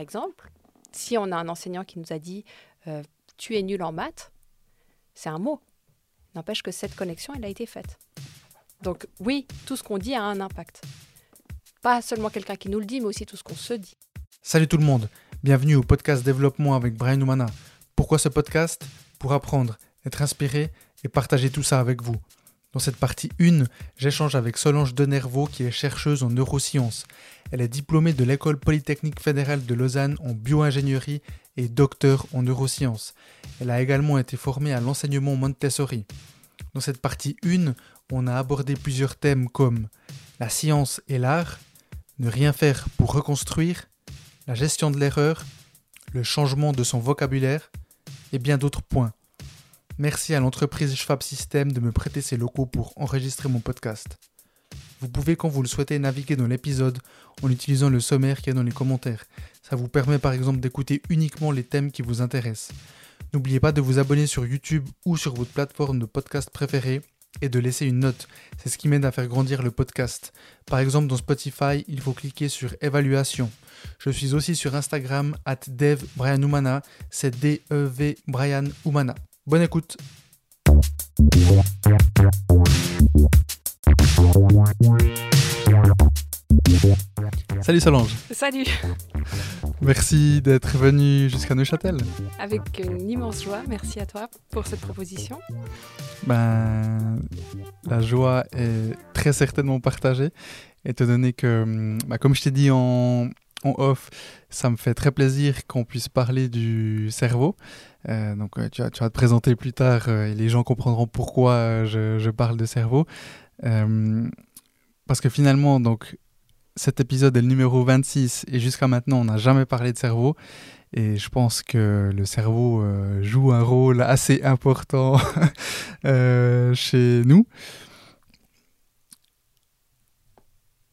par exemple, si on a un enseignant qui nous a dit euh, tu es nul en maths, c'est un mot. N'empêche que cette connexion, elle a été faite. Donc oui, tout ce qu'on dit a un impact. Pas seulement quelqu'un qui nous le dit, mais aussi tout ce qu'on se dit. Salut tout le monde, bienvenue au podcast Développement avec Brian Oumana. Pourquoi ce podcast? Pour apprendre, être inspiré et partager tout ça avec vous. Dans cette partie 1, j'échange avec Solange Denervaux qui est chercheuse en neurosciences. Elle est diplômée de l'école polytechnique fédérale de Lausanne en bioingénierie et docteur en neurosciences. Elle a également été formée à l'enseignement Montessori. Dans cette partie 1, on a abordé plusieurs thèmes comme la science et l'art, ne rien faire pour reconstruire, la gestion de l'erreur, le changement de son vocabulaire et bien d'autres points. Merci à l'entreprise Schwab System de me prêter ses locaux pour enregistrer mon podcast. Vous pouvez, quand vous le souhaitez, naviguer dans l'épisode en utilisant le sommaire qui est dans les commentaires. Ça vous permet par exemple d'écouter uniquement les thèmes qui vous intéressent. N'oubliez pas de vous abonner sur YouTube ou sur votre plateforme de podcast préférée et de laisser une note. C'est ce qui m'aide à faire grandir le podcast. Par exemple, dans Spotify, il faut cliquer sur évaluation. Je suis aussi sur Instagram, at c'est D-E-V Brian Oumana. Bonne écoute. Salut Solange. Salut. Merci d'être venu jusqu'à Neuchâtel. Avec une immense joie, merci à toi pour cette proposition. Ben, la joie est très certainement partagée, étant donné que, ben, comme je t'ai dit en, en off, ça me fait très plaisir qu'on puisse parler du cerveau. Euh, donc euh, tu, vas, te présenter plus tard euh, et les gens comprendront pourquoi je, parle de cerveau. parce que finalement, donc, cet épisode est le numéro 26 et jusqu'à maintenant, on n'a jamais parlé de cerveau. Et je pense que le cerveau joue un rôle assez important chez nous.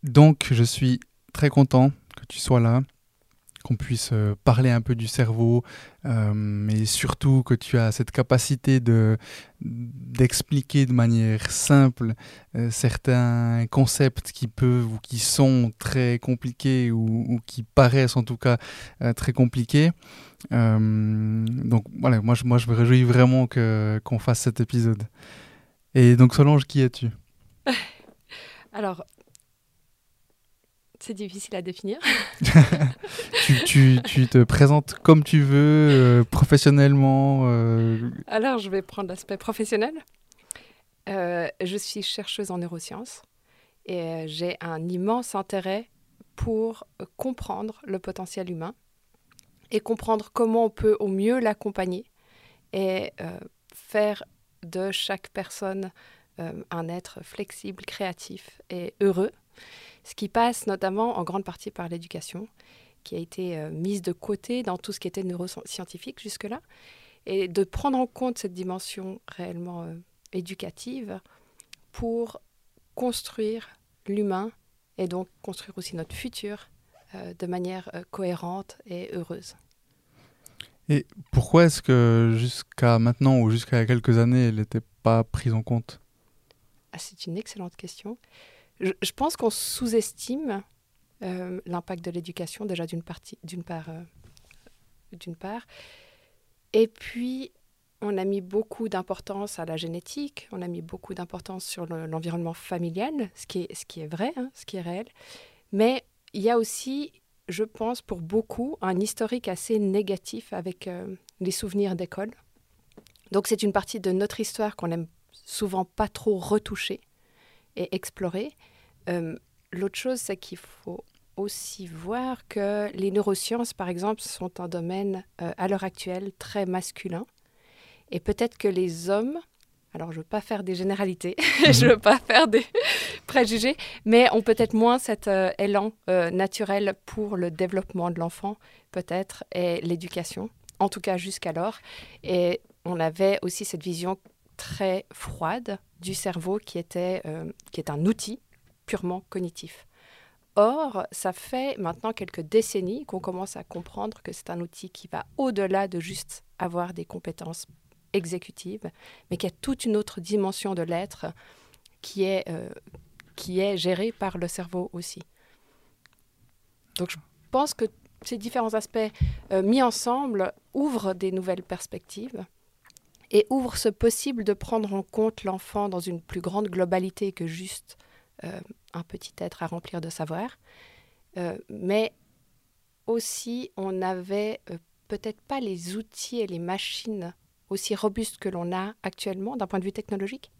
Donc, je suis très content que tu sois là qu'on puisse euh, parler un peu du cerveau, euh, mais surtout que tu as cette capacité de d'expliquer de manière simple euh, certains concepts qui peuvent ou qui sont très compliqués ou, qui paraissent en tout cas très compliqués. donc voilà, moi je, moi je me réjouis vraiment que qu'on fasse cet épisode. Et donc Solange, qui es-tu? Alors, c'est difficile à définir. tu, te présentes comme tu veux, euh, professionnellement euh. Alors, je vais prendre l'aspect professionnel. Euh, je suis chercheuse en neurosciences et j'ai un immense intérêt pour comprendre le potentiel humain et comprendre comment on peut au mieux l'accompagner et faire de chaque personne un être flexible, créatif et heureux ce qui passe notamment en grande partie par l'éducation, qui a été euh, mise de côté dans tout ce qui était neuroscientifique jusque-là, et de prendre en compte cette dimension réellement euh, éducative pour construire l'humain et donc construire aussi notre futur euh, de manière cohérente et heureuse. Et pourquoi est-ce que jusqu'à maintenant ou jusqu'à quelques années, elle n'était pas prise en compte? Ah, C'est une excellente question. Je, pense qu'on sous-estime euh, l'impact de l'éducation, déjà euh, d'une part. Et puis, on a mis beaucoup d'importance à la génétique, on a mis beaucoup d'importance sur l'environnement familial, ce qui est, ce qui est vrai, hein, ce qui est réel. Mais il y a aussi, je pense, pour beaucoup, un historique assez négatif avec euh, les souvenirs d'école. Donc c'est une partie de notre histoire qu'on aime souvent pas trop retoucher et explorer. Euh, l'autre chose, c'est qu'il faut aussi voir que les neurosciences, par exemple, sont un domaine euh, à l'heure actuelle très masculin. Et peut-être que les hommes, alors je ne veux pas faire des généralités, je ne mhm. veux pas faire des préjugés, mais ont peut-être moins cet euh, élan naturel pour le développement de l'enfant, peut-être, et l'éducation, en tout cas jusqu'alors. Et on avait aussi cette vision très froide du cerveau qui était euh, qui est un outil purement cognitif. Or, ça fait maintenant quelques décennies qu'on commence à comprendre que c'est un outil qui va au-delà de juste avoir des compétences exécutives, mais qui a toute une autre dimension de l'être qui est, euh, qui est gérée par le cerveau aussi. Donc je pense que ces différents aspects euh, mis ensemble ouvrent des nouvelles perspectives et ouvrent ce possible de prendre en compte l'enfant dans une plus grande globalité que juste euh, un petit être à remplir de savoir. Euh, mais aussi, on n'avait peut-être pas les outils et les machines aussi robustes que l'on a actuellement d'un point de vue technologique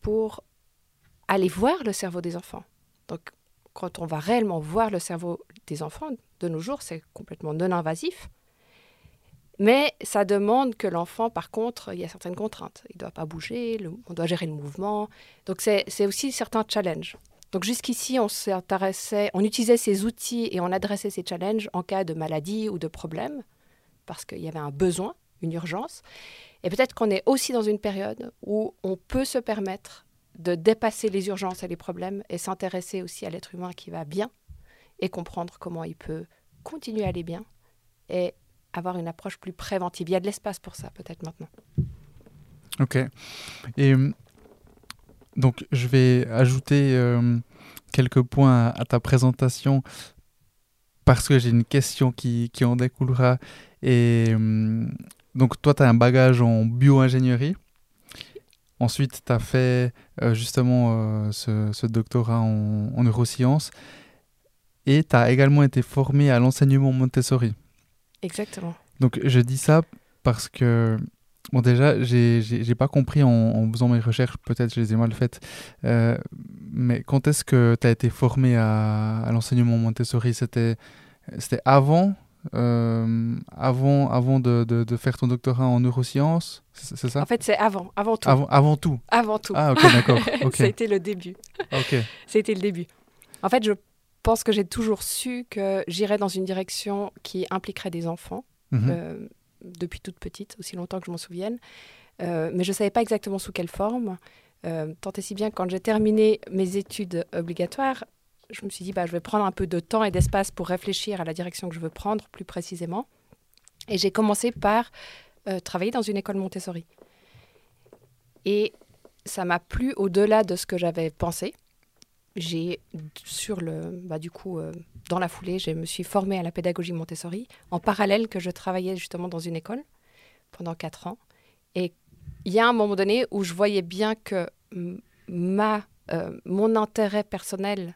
pour aller voir le cerveau des enfants. Donc, quand on va réellement voir le cerveau des enfants, de nos jours, c'est complètement non invasif. Mais ça demande que l'enfant, par contre, il y a certaines contraintes. Il ne doit pas bouger, on doit gérer le mouvement. Donc c'est aussi certains challenges. Donc jusqu'ici, on s'intéressait, on utilisait ces outils et on adressait ces challenges en cas de maladie ou de problème, parce qu'il y avait un besoin, une urgence. Et peut-être qu'on est aussi dans une période où on peut se permettre de dépasser les urgences et les problèmes et s'intéresser aussi à l'être humain qui va bien et comprendre comment il peut continuer à aller bien et avoir une approche plus préventive. Il y a de l'espace pour ça peut-être maintenant. Ok. Et euh, donc je vais ajouter euh, quelques points à, ta présentation parce que j'ai une question qui, qui en découlera. Et euh, donc toi, tu as un bagage en bio-ingénierie. Ensuite, tu as fait justement ce, doctorat en, neurosciences et tu as également été formé à l'enseignement Montessori. Exactement. Donc, je dis ça parce que, bon, déjà, j'ai pas compris en, faisant mes recherches, peut-être je les ai mal faites, euh, mais quand est-ce que tu as été formé à, à l'enseignement Montessori? C'était avant euh, avant, avant de, de, faire ton doctorat en neurosciences, c'est ça? En fait, c'est avant, avant tout. Avant, avant, tout Avant tout. Ah, ok, d'accord. Okay. C'était le début. Ok. C'était le début. En fait, je pense que j'ai toujours su que j'irais dans une direction qui impliquerait des enfants, mhm. euh, depuis toute petite, aussi longtemps que je m'en souvienne. Euh, mais je ne savais pas exactement sous quelle forme. tant et si bien, quand j'ai terminé mes études obligatoires, je me suis dit, bah, je vais prendre un peu de temps et d'espace pour réfléchir à la direction que je veux prendre plus précisément. Et j'ai commencé par euh, travailler dans une école Montessori. Et ça m'a plu au-delà de ce que j'avais pensé. J'ai, sur le, bah, du coup, euh, dans la foulée, je me suis formée à la pédagogie Montessori, en parallèle que je travaillais justement dans une école pendant quatre ans. Et il y a un moment donné où je voyais bien que ma, euh, mon intérêt personnel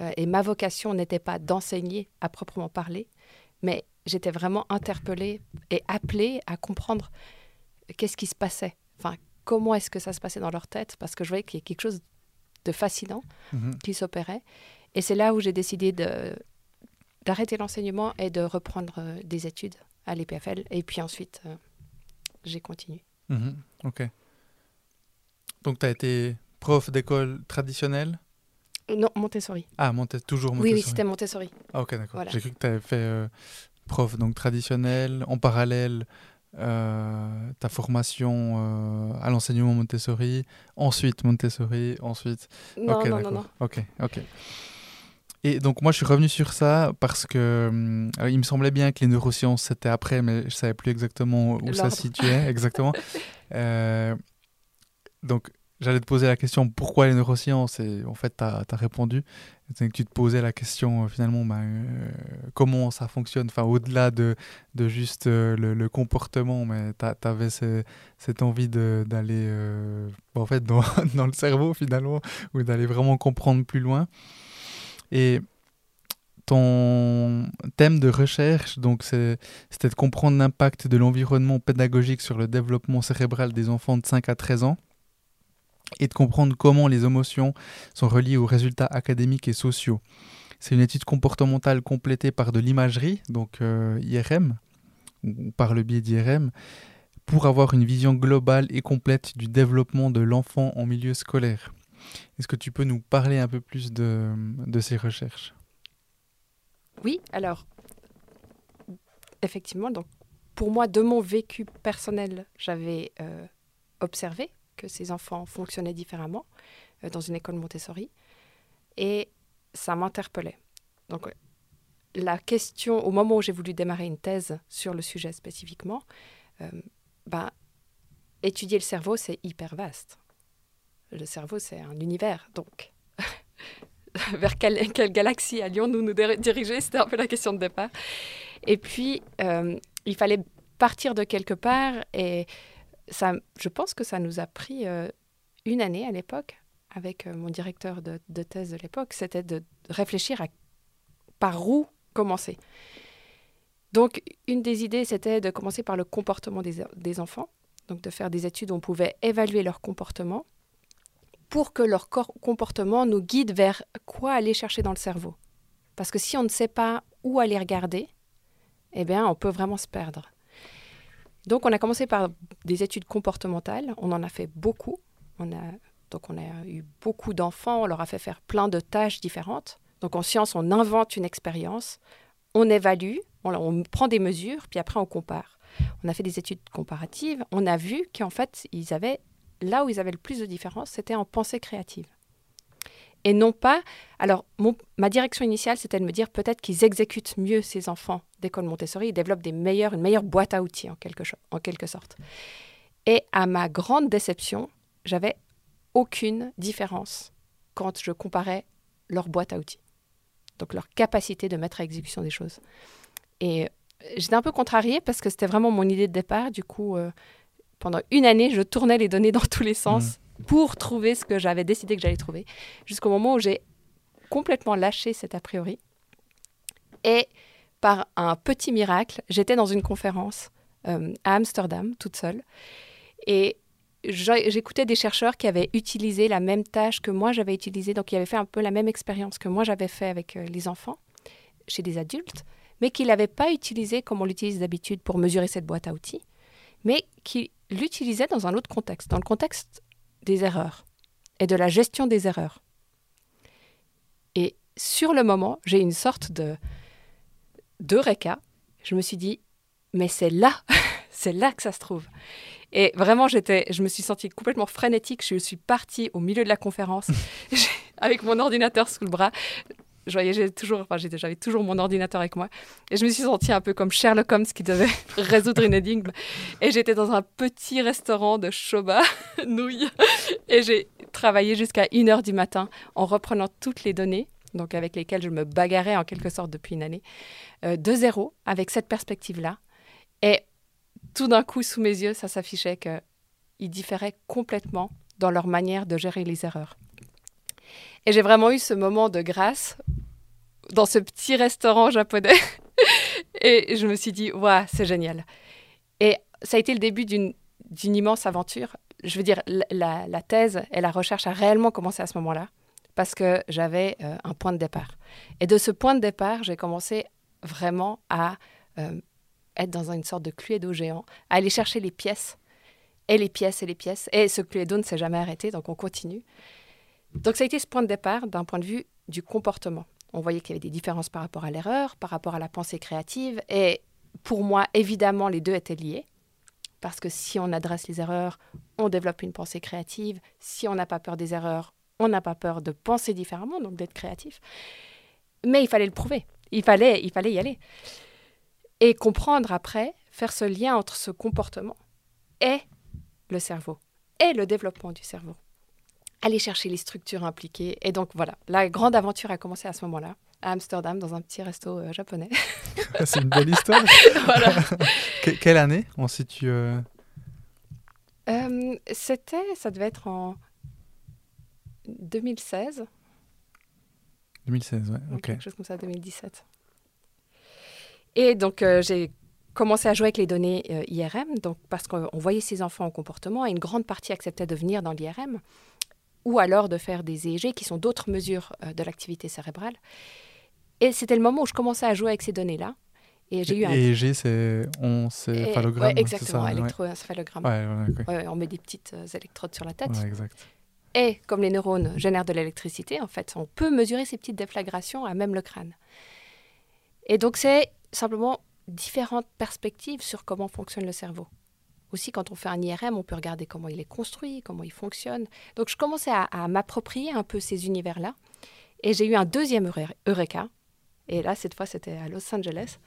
euh, et ma vocation n'était pas d'enseigner à proprement parler, mais j'étais vraiment interpellée et appelée à comprendre qu'est-ce qui se passait. Enfin, comment est-ce que ça se passait dans leur tête Parce que je voyais qu'il y a quelque chose de fascinant mhm. qui s'opérait. Et c'est là où j'ai décidé d'arrêter l'enseignement et de reprendre euh, des études à l'EPFL. Et puis ensuite, euh, j'ai continué. Mhm. Ok. Donc, tu as été prof d'école traditionnelle? Non, Montessori. Ah, toujours Montessori. Oui, oui, c'était Montessori. Ah, ok, d'accord. J'ai cru que tu avais fait euh, prof donc traditionnel, en parallèle euh, ta formation euh, à l'enseignement Montessori, ensuite Montessori, ensuite. Non, non, non, non. Ok, ok. Et donc moi je suis revenu sur ça parce que il me semblait bien que les neurosciences c'était après, mais je savais plus exactement où ça se situait exactement. donc J'allais te poser la question pourquoi les neurosciences? Et en fait tu as, répondu. Que tu te posais la question euh, finalement ben, euh, comment ça fonctionne, enfin au-delà de, de juste euh, le, comportement, mais tu avais cette envie d'aller en fait dans, dans, le cerveau finalement ou d'aller vraiment comprendre plus loin. Et ton thème de recherche, c'était de comprendre l'impact de l'environnement pédagogique sur le développement cérébral des enfants de 5 à 13 ans et de comprendre comment les émotions sont reliées aux résultats académiques et sociaux. C'est une étude comportementale complétée par de l'imagerie, donc euh, IRM, ou par le biais d'IRM, pour avoir une vision globale et complète du développement de l'enfant en milieu scolaire. Est-ce que tu peux nous parler un peu plus de, ces recherches? Oui, alors, effectivement, donc, pour moi, de mon vécu personnel, j'avais euh, observé que ces enfants fonctionnaient différemment euh, dans une école Montessori. Et ça m'interpellait. Donc, euh, la question, au moment où j'ai voulu démarrer une thèse sur le sujet spécifiquement, euh, ben, étudier le cerveau, c'est hyper vaste. Le cerveau, c'est un univers. Donc, vers quelle, quelle, galaxie allions-nous nous diriger? C'était un peu la question de départ. Et puis, euh, il fallait partir de quelque part et je pense que ça nous a pris euh, une année à l'époque avec euh, mon directeur de, thèse de l'époque, c'était de réfléchir à par où commencer. Donc, une des idées, c'était de commencer par le comportement des, des, enfants, donc de faire des études où on pouvait évaluer leur comportement pour que leur comportement nous guide vers quoi aller chercher dans le cerveau. Parce que si on ne sait pas où aller regarder, eh bien, on peut vraiment se perdre. Donc, on a commencé par des études comportementales. On en a fait beaucoup. On a, donc, on a eu beaucoup d'enfants. On leur a fait faire plein de tâches différentes. Donc, en science, on invente une expérience, on évalue, on, prend des mesures, puis après, on compare. On a fait des études comparatives. On a vu qu'en fait, ils avaient là où ils avaient le plus de différence, c'était en pensée créative. Et non pas. Alors, ma direction initiale, c'était de me dire peut-être qu'ils exécutent mieux ces enfants d'école Montessori, ils développent des une meilleure boîte à outils en quelque, en quelque sorte. Et à ma grande déception, j'avais aucune différence quand je comparais leur boîte à outils. Donc leur capacité de mettre à exécution des choses. Et j'étais un peu contrariée parce que c'était vraiment mon idée de départ. Du coup, euh, pendant une année, je tournais les données dans tous les sens mmh. pour trouver ce que j'avais décidé que j'allais trouver, jusqu'au moment où j'ai complètement lâché cet a priori. Et par un petit miracle, j'étais dans une conférence euh, à Amsterdam, toute seule, et j'écoutais des chercheurs qui avaient utilisé la même tâche que moi j'avais utilisée, donc qui avaient fait un peu la même expérience que moi j'avais fait avec euh, les enfants, chez des adultes, mais qui ne l'avaient pas utilisé comme on l'utilise d'habitude pour mesurer cette boîte à outils, mais qui l'utilisait dans un autre contexte, dans le contexte des erreurs et de la gestion des erreurs. Et sur le moment, j'ai une sorte de d'eureka. Je me suis dit, mais c'est là, c'est là que ça se trouve. Et vraiment, j'étais, je me suis sentie complètement frénétique. Je suis partie au milieu de la conférence avec mon ordinateur sous le bras je toujours, enfin, j'avais toujours mon ordinateur avec moi. Et je me suis sentie un peu comme Sherlock Holmes qui devait résoudre une énigme. Et j'étais dans un petit restaurant de Shoba, nouilles. Et j'ai travaillé jusqu'à 1h du matin en reprenant toutes les données, donc avec lesquelles je me bagarrais en quelque sorte depuis une année, euh, de zéro, avec cette perspective-là. Et tout d'un coup, sous mes yeux, ça s'affichait qu'ils différaient complètement dans leur manière de gérer les erreurs. Et j'ai vraiment eu ce moment de grâce dans ce petit restaurant japonais. et je me suis dit, waouh, c'est génial. Et ça a été le début d'une immense aventure. Je veux dire, la, la, thèse et la recherche a réellement commencé à ce moment-là parce que j'avais euh, un point de départ. Et de ce point de départ, j'ai commencé vraiment à euh, être dans une sorte de cluedo géant, à aller chercher les pièces, et les pièces, et les pièces. Et ce cluedo ne s'est jamais arrêté, donc on continue. Donc ça a été ce point de départ d'un point de vue du comportement. On voyait qu'il y avait des différences par rapport à l'erreur, par rapport à la pensée créative. Et pour moi, évidemment, les deux étaient liés. Parce que si on adresse les erreurs, on développe une pensée créative. Si on n'a pas peur des erreurs, on n'a pas peur de penser différemment, donc d'être créatif. Mais il fallait le prouver. Il fallait, il fallait y aller. Et comprendre après, faire ce lien entre ce comportement et le cerveau, et le développement du cerveau aller chercher les structures impliquées. Et donc voilà, la grande aventure a commencé à ce moment-là, à Amsterdam, dans un petit resto euh, japonais. C'est une belle histoire. voilà. quelle année on situe euh? Euh, C'était, ça devait être en 2016. 2016, ouais, ok. Quelque chose comme ça, 2017. Et donc j'ai commencé à jouer avec les données IRM, donc parce qu'on voyait ces enfants en comportement et une grande partie acceptait de venir dans l'IRM ou alors de faire des EEG, qui sont d'autres mesures euh, de l'activité cérébrale. Et c'était le moment où je commençais à jouer avec ces données-là. Et j'ai eu un... EEG, c'est encéphalogramme. Ouais, exactement, électroencéphalogramme. Ouais, on met des petites euh, électrodes sur la tête. exact. Et comme les neurones génèrent de l'électricité, en fait, on peut mesurer ces petites déflagrations à même le crâne. Et donc, c'est simplement différentes perspectives sur comment fonctionne le cerveau. Aussi, quand on fait un IRM, on peut regarder comment il est construit, comment il fonctionne. Donc, je commençais à, m'approprier un peu ces univers-là. Et j'ai eu un deuxième Eureka. Et là, cette fois, c'était à Los Angeles.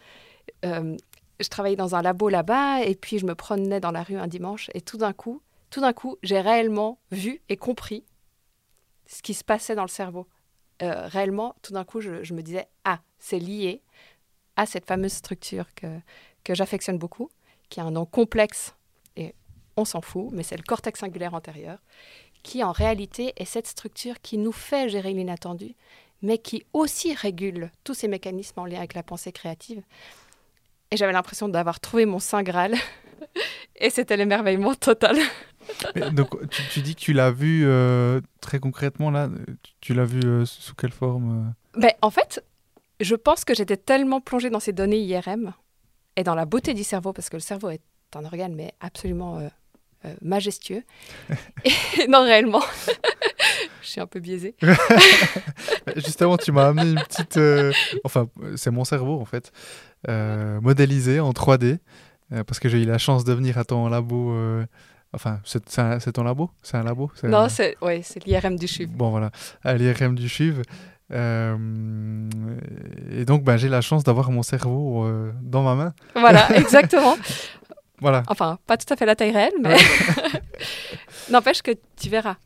Euh, je travaillais dans un labo là-bas et puis je me promenais dans la rue un dimanche et tout d'un coup, tout d'un coup, j'ai réellement vu et compris ce qui se passait dans le cerveau euh, réellement, tout d'un coup, je, me disais, ah, c'est lié à cette fameuse structure que, que j'affectionne beaucoup, qui a un nom complexe et on s'en fout, mais c'est le cortex singulaire antérieur, qui en réalité est cette structure qui nous fait gérer l'inattendu, mais qui aussi régule tous ces mécanismes en lien avec la pensée créative. Et j'avais l'impression d'avoir trouvé mon Saint Graal, et c'était l'émerveillement total. Mais donc, tu, tu dis que tu l'as vu euh, très concrètement là. Tu, tu l'as vu euh, sous quelle forme euh Ben, en fait, je pense que j'étais tellement plongée dans ces données IRM et dans la beauté du cerveau, parce que le cerveau est un organe, mais absolument majestueux. et non, réellement, je suis un peu biaisée. Justement, tu m'as amené une petite. Enfin, c'est mon cerveau en fait, modélisé en 3D, euh, parce que j'ai eu la chance de venir à ton labo. Euh, Enfin, c'est ton labo? C'est un labo? C'est un- Non, c'est ouais, c'est l'IRM du CHUV. Bon, voilà, à l'IRM du CHUV. Euh, et donc, ben, j'ai la chance d'avoir mon cerveau euh, dans ma main. Voilà, exactement. Voilà. Enfin, pas tout à fait la taille réelle, mais n'empêche que tu verras.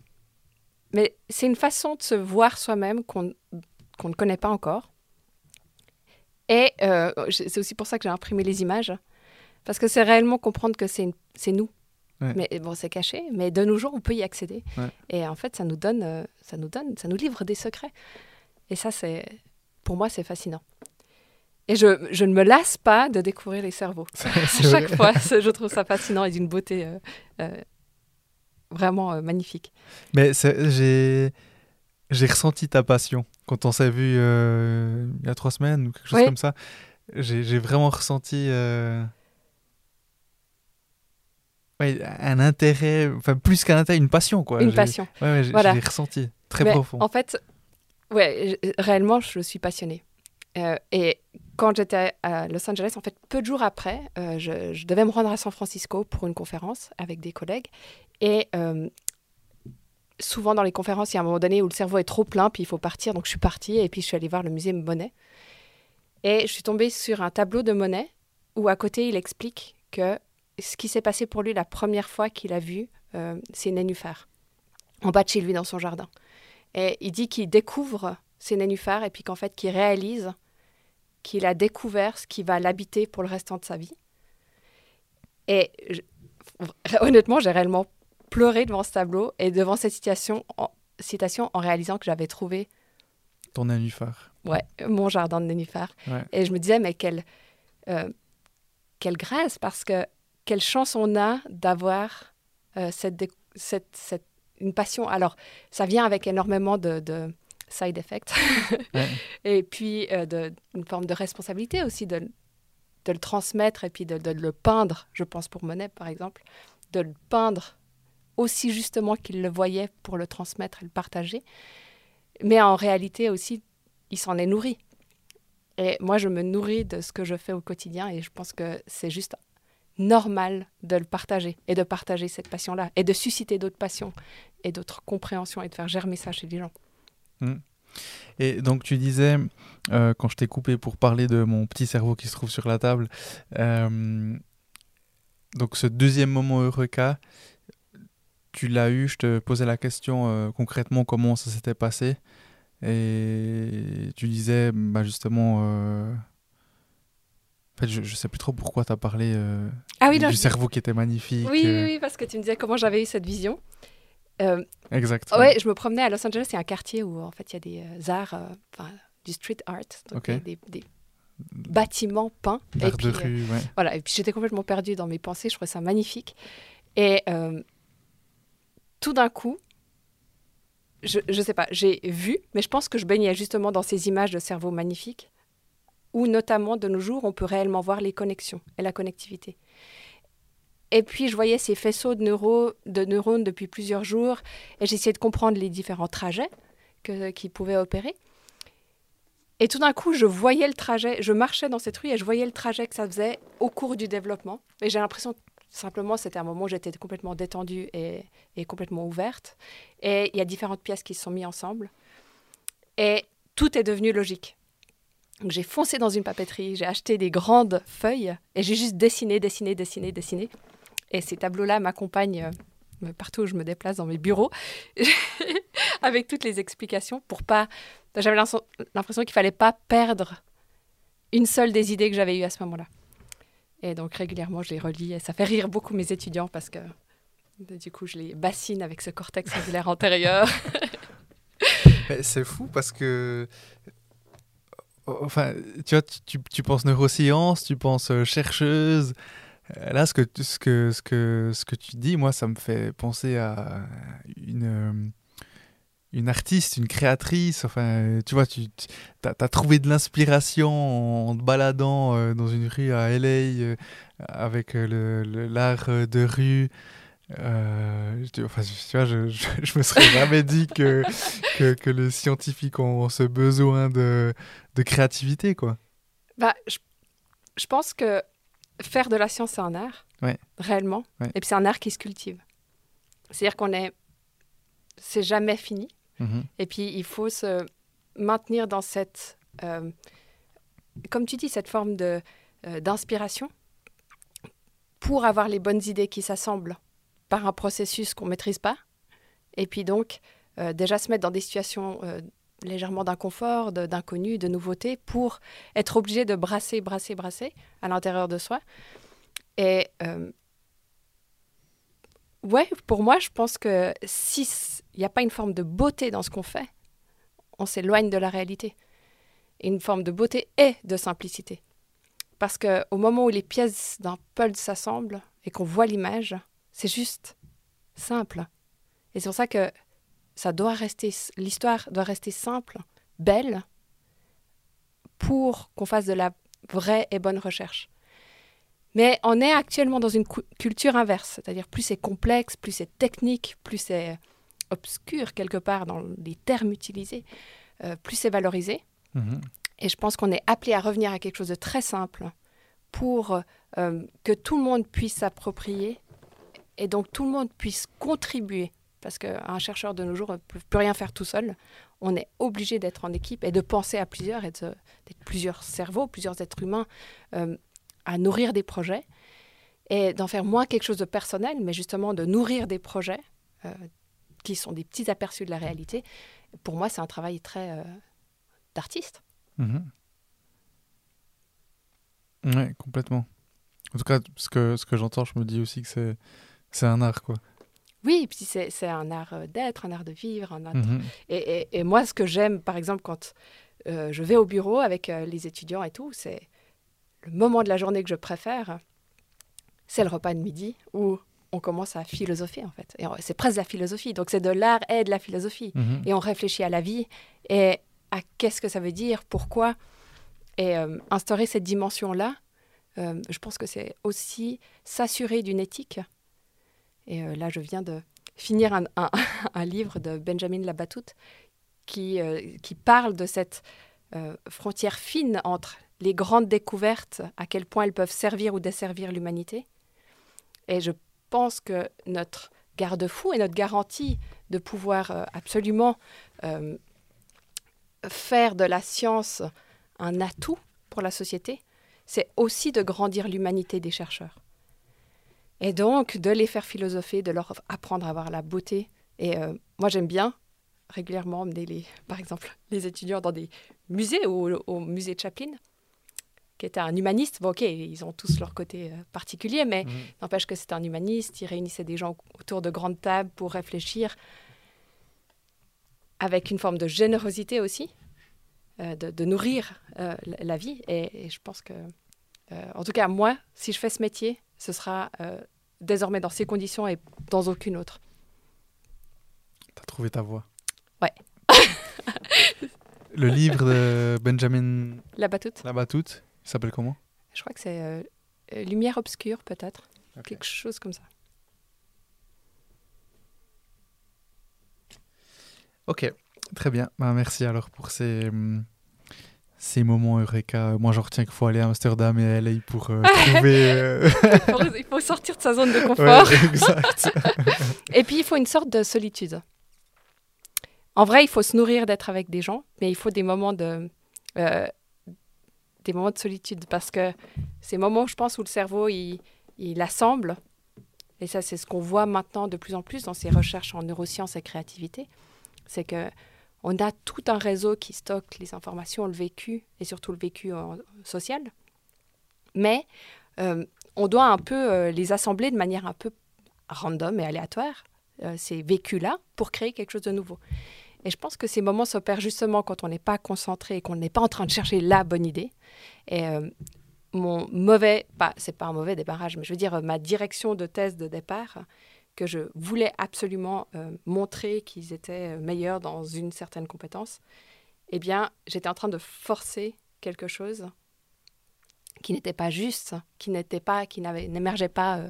Mais c'est une façon de se voir soi-même qu'on qu'on ne connaît pas encore. Et euh, c'est aussi pour ça que j'ai imprimé les images, parce que c'est réellement comprendre que c'est nous. Ouais. Mais bon, c'est caché, mais de nos jours, on peut y accéder. Ouais. Et en fait, ça nous donne, euh, ça nous donne, ça nous livre des secrets. Et ça, c'est, pour moi, c'est fascinant. Et je, je ne me lasse pas de découvrir les cerveaux. À chaque vrai. fois, je trouve ça fascinant et d'une beauté euh, euh, vraiment euh, magnifique. Mais j'ai j'ai ressenti ta passion quand on s'est vu il y a trois semaines ou quelque chose Oui. comme ça. J'ai j'ai vraiment ressenti ouais, un intérêt, enfin plus qu'un intérêt, une passion quoi. Une passion. Ouais, Voilà. j'ai ressenti très Mais profond. En fait, ouais, réellement, je suis passionnée. Euh, et quand j'étais à Los Angeles, en fait, peu de jours après, euh, je, je devais me rendre à San Francisco pour une conférence avec des collègues. Et euh, souvent dans les conférences, il y a un moment donné où le cerveau est trop plein, puis il faut partir. Donc je suis partie et puis je suis allée voir le musée Monet. Et je suis tombée sur un tableau de Monet où à côté, il explique que ce qui s'est passé pour lui la première fois qu'il a vu euh, ces nénuphars en bas de chez lui dans son jardin. Et il dit qu'il découvre ces nénuphars et puis qu'en fait, qu'il réalise qu'il a découvert ce qui va l'habiter pour le restant de sa vie. Et je- honnêtement, j'ai réellement pleuré devant ce tableau et devant cette citation en, citation en réalisant que j'avais trouvé Ton nénuphar. ouais, mon jardin de nénuphars. Ouais. Et je me disais, mais quelle, euh, quelle grâce, parce que quelle chance on a d'avoir euh, cette, dé- cette, cette- une passion. Alors, ça vient avec énormément de, de side effects. Ouais. et puis, euh, de, une forme de responsabilité aussi de, de le transmettre et puis de, de le peindre, je pense pour Monet par exemple, de le peindre aussi justement qu'il le voyait pour le transmettre et le partager. Mais en réalité aussi, il s'en est nourri. Et moi, je me nourris de ce que je fais au quotidien et je pense que c'est juste normal de le partager et de partager cette passion-là et de susciter d'autres passions et d'autres compréhensions et de faire germer ça chez les gens. Et donc tu disais, euh, quand je t'ai coupé pour parler de mon petit cerveau qui se trouve sur la table, euh, donc ce deuxième moment Eureka, tu l'as eu, je te posais la question euh, concrètement comment ça s'était passé. Et tu disais, bah justement, en fait, je, je sais plus trop pourquoi tu as parlé euh, Ah oui, du non, je- cerveau qui était magnifique. oui, euh, oui, parce que tu me disais comment j'avais eu cette vision. Euh, Exact. ouais, je me promenais à Los Angeles, c'est un quartier où en fait il y a des euh, arts, enfin du street art, donc des, bâtiments peints. Puis, de rue, ouais. Voilà, et puis j'étais complètement perdue dans mes pensées, je trouvais ça magnifique. Et tout d'un coup, je ne sais pas, j'ai vu, mais je pense que je baignais justement dans ces images de cerveau magnifiques, où notamment de nos jours, on peut réellement voir les connexions et la connectivité. Et puis je voyais ces faisceaux de, neuro- de neurones depuis plusieurs jours, et j'essayais de comprendre les différents trajets que, qui pouvaient opérer. Et tout d'un coup, je voyais le trajet, je marchais dans cette rue et je voyais le trajet que ça faisait au cours du développement. Et j'ai l'impression que simplement, c'était un moment où j'étais complètement détendue et, et complètement ouverte. Et il y a différentes pièces qui se sont mises ensemble. Et tout est devenu logique. J'ai foncé dans une papeterie, j'ai acheté des grandes feuilles et j'ai juste dessiné, dessiné, dessiné, dessiné. Et ces tableaux-là m'accompagnent euh, partout où je me déplace dans mes bureaux avec toutes les explications pour pas J'avais l'impression qu'il fallait pas perdre une seule des idées que j'avais eues à ce moment-là. Et donc régulièrement, je les relis et ça fait rire beaucoup mes étudiants parce que du coup, je les bassine avec ce cortex angulaire antérieur. C'est fou parce que enfin, tu vois, tu, tu, penses neurosciences, tu penses euh, chercheuse. Euh, là, ce que, ce, que, ce, que, ce que tu dis, moi, ça me fait penser à une, euh, une artiste, une créatrice. Enfin, tu vois, tu as, trouvé de l'inspiration en te baladant dans une rue à LA avec l'art le, de rue. Enfin, tu vois, je, je, me serais jamais dit que, que, les scientifiques ont ce besoin de, de créativité, quoi. Bah, je, je, pense que faire de la science, c'est un art, ouais. réellement. Et puis c'est un art qui se cultive. C'est-à-dire qu'on est... C'est jamais fini. Mm-hmm. Et puis il faut se maintenir dans cette... Euh, comme tu dis, cette forme de, euh, d'inspiration pour avoir les bonnes idées qui s'assemblent par un processus qu'on ne maîtrise pas. Et puis donc, euh, déjà se mettre dans des situations légèrement d'inconfort, d'inconnu, de, nouveauté, pour être obligé de brasser, brasser, brasser à l'intérieur de soi. Et euh, ouais, pour moi, je pense que s'il n'y a pas une forme de beauté dans ce qu'on fait, on s'éloigne de la réalité. Et une forme de beauté et de simplicité. Parce qu'au moment où les pièces d'un puzzle s'assemblent et qu'on voit l'image, c'est juste simple. Et c'est pour ça que ça doit rester, l'histoire doit rester simple, belle, pour qu'on fasse de la vraie et bonne recherche. Mais on est actuellement dans une culture inverse, c'est-à-dire plus c'est complexe, plus c'est technique, plus c'est obscur quelque part dans les termes utilisés, euh, plus c'est valorisé. Mhm. Et je pense qu'on est appelé à revenir à quelque chose de très simple pour euh, que tout le monde puisse s'approprier et donc tout le monde puisse contribuer. Parce qu'un chercheur de nos jours ne peut plus rien faire tout seul. On est obligé d'être en équipe et de penser à plusieurs, et d'être plusieurs cerveaux, plusieurs êtres humains euh, à nourrir des projets et d'en faire moins quelque chose de personnel, mais justement de nourrir des projets euh, qui sont des petits aperçus de la réalité. Pour moi, c'est un travail très euh, d'artiste. Mhm. Oui, complètement. En tout cas, ce que, ce que j'entends, je me dis aussi que c'est c'est un art, quoi. Oui, puis c'est un art euh, d'être, un art de vivre. Un art mhm. et, et, moi, ce que j'aime, par exemple, quand euh, je vais au bureau avec euh, les étudiants et tout, c'est le moment de la journée que je préfère, c'est le repas de midi où on commence à philosopher, en fait. Et c'est presque la philosophie. Donc, c'est de l'art et de la philosophie. Mhm. Et on réfléchit à la vie et à qu'est-ce que ça veut dire, pourquoi. Et instaurer cette dimension-là, je pense que c'est aussi s'assurer d'une éthique et euh, là, je viens de finir un, livre de Benjamin Labatut qui, euh, qui parle de cette euh, frontière fine entre les grandes découvertes, à quel point elles peuvent servir ou desservir l'humanité. Et je pense que notre garde-fou et notre garantie de pouvoir absolument faire de la science un atout pour la société, c'est aussi de grandir l'humanité des chercheurs. Et donc, de les faire philosopher, de leur apprendre à avoir la beauté. Et euh, moi, j'aime bien régulièrement emmener, les, par exemple, les étudiants dans des musées, ou au musée de Chaplin, qui était un humaniste. Bon, ok, ils ont tous leur côté euh, particulier, mais mhm. n'empêche que c'est un humaniste. Il réunissait des gens autour de grandes tables pour réfléchir avec une forme de générosité aussi, euh, de, nourrir la vie. Et, et, je pense que, en tout cas, moi, si je fais ce métier, ce sera euh, désormais dans ces conditions et dans aucune autre. Tu as trouvé ta voie. Ouais. le livre de Benjamin Labatut. Labatut, il s'appelle comment? Je crois que c'est euh, euh, Lumière obscure, peut-être. Quelque chose comme ça. Ok, très bien. Bah, merci alors pour ces, hum, ces moments Eureka. Moi, j'en retiens qu'il faut aller à Amsterdam et à LA pour euh, trouver. Euh, il faut sortir de sa zone de confort. exact. et puis, il faut une sorte de solitude. En vrai, il faut se nourrir d'être avec des gens, mais il faut des moments de, euh, des moments de solitude parce que ces moments, je pense, où le cerveau il, il assemble. Et ça, c'est ce qu'on voit maintenant de plus en plus dans ces recherches en neurosciences et créativité. C'est que on a tout un réseau qui stocke les informations, le vécu et surtout le vécu euh, social. Mais euh, on doit un peu euh, les assembler de manière un peu random et aléatoire, ces vécus-là, pour créer quelque chose de nouveau. Et je pense que ces moments s'opèrent justement quand on n'est pas concentré et qu'on n'est pas en train de chercher la bonne idée. Et mon mauvais, pas, c'est pas un mauvais débarrage, mais je veux dire ma direction de thèse de départ, que je voulais absolument euh, montrer qu'ils étaient euh, meilleurs dans une certaine compétence, eh bien, j'étais en train de forcer quelque chose qui n'était pas juste, qui n'était pas, qui n'émergeait pas euh,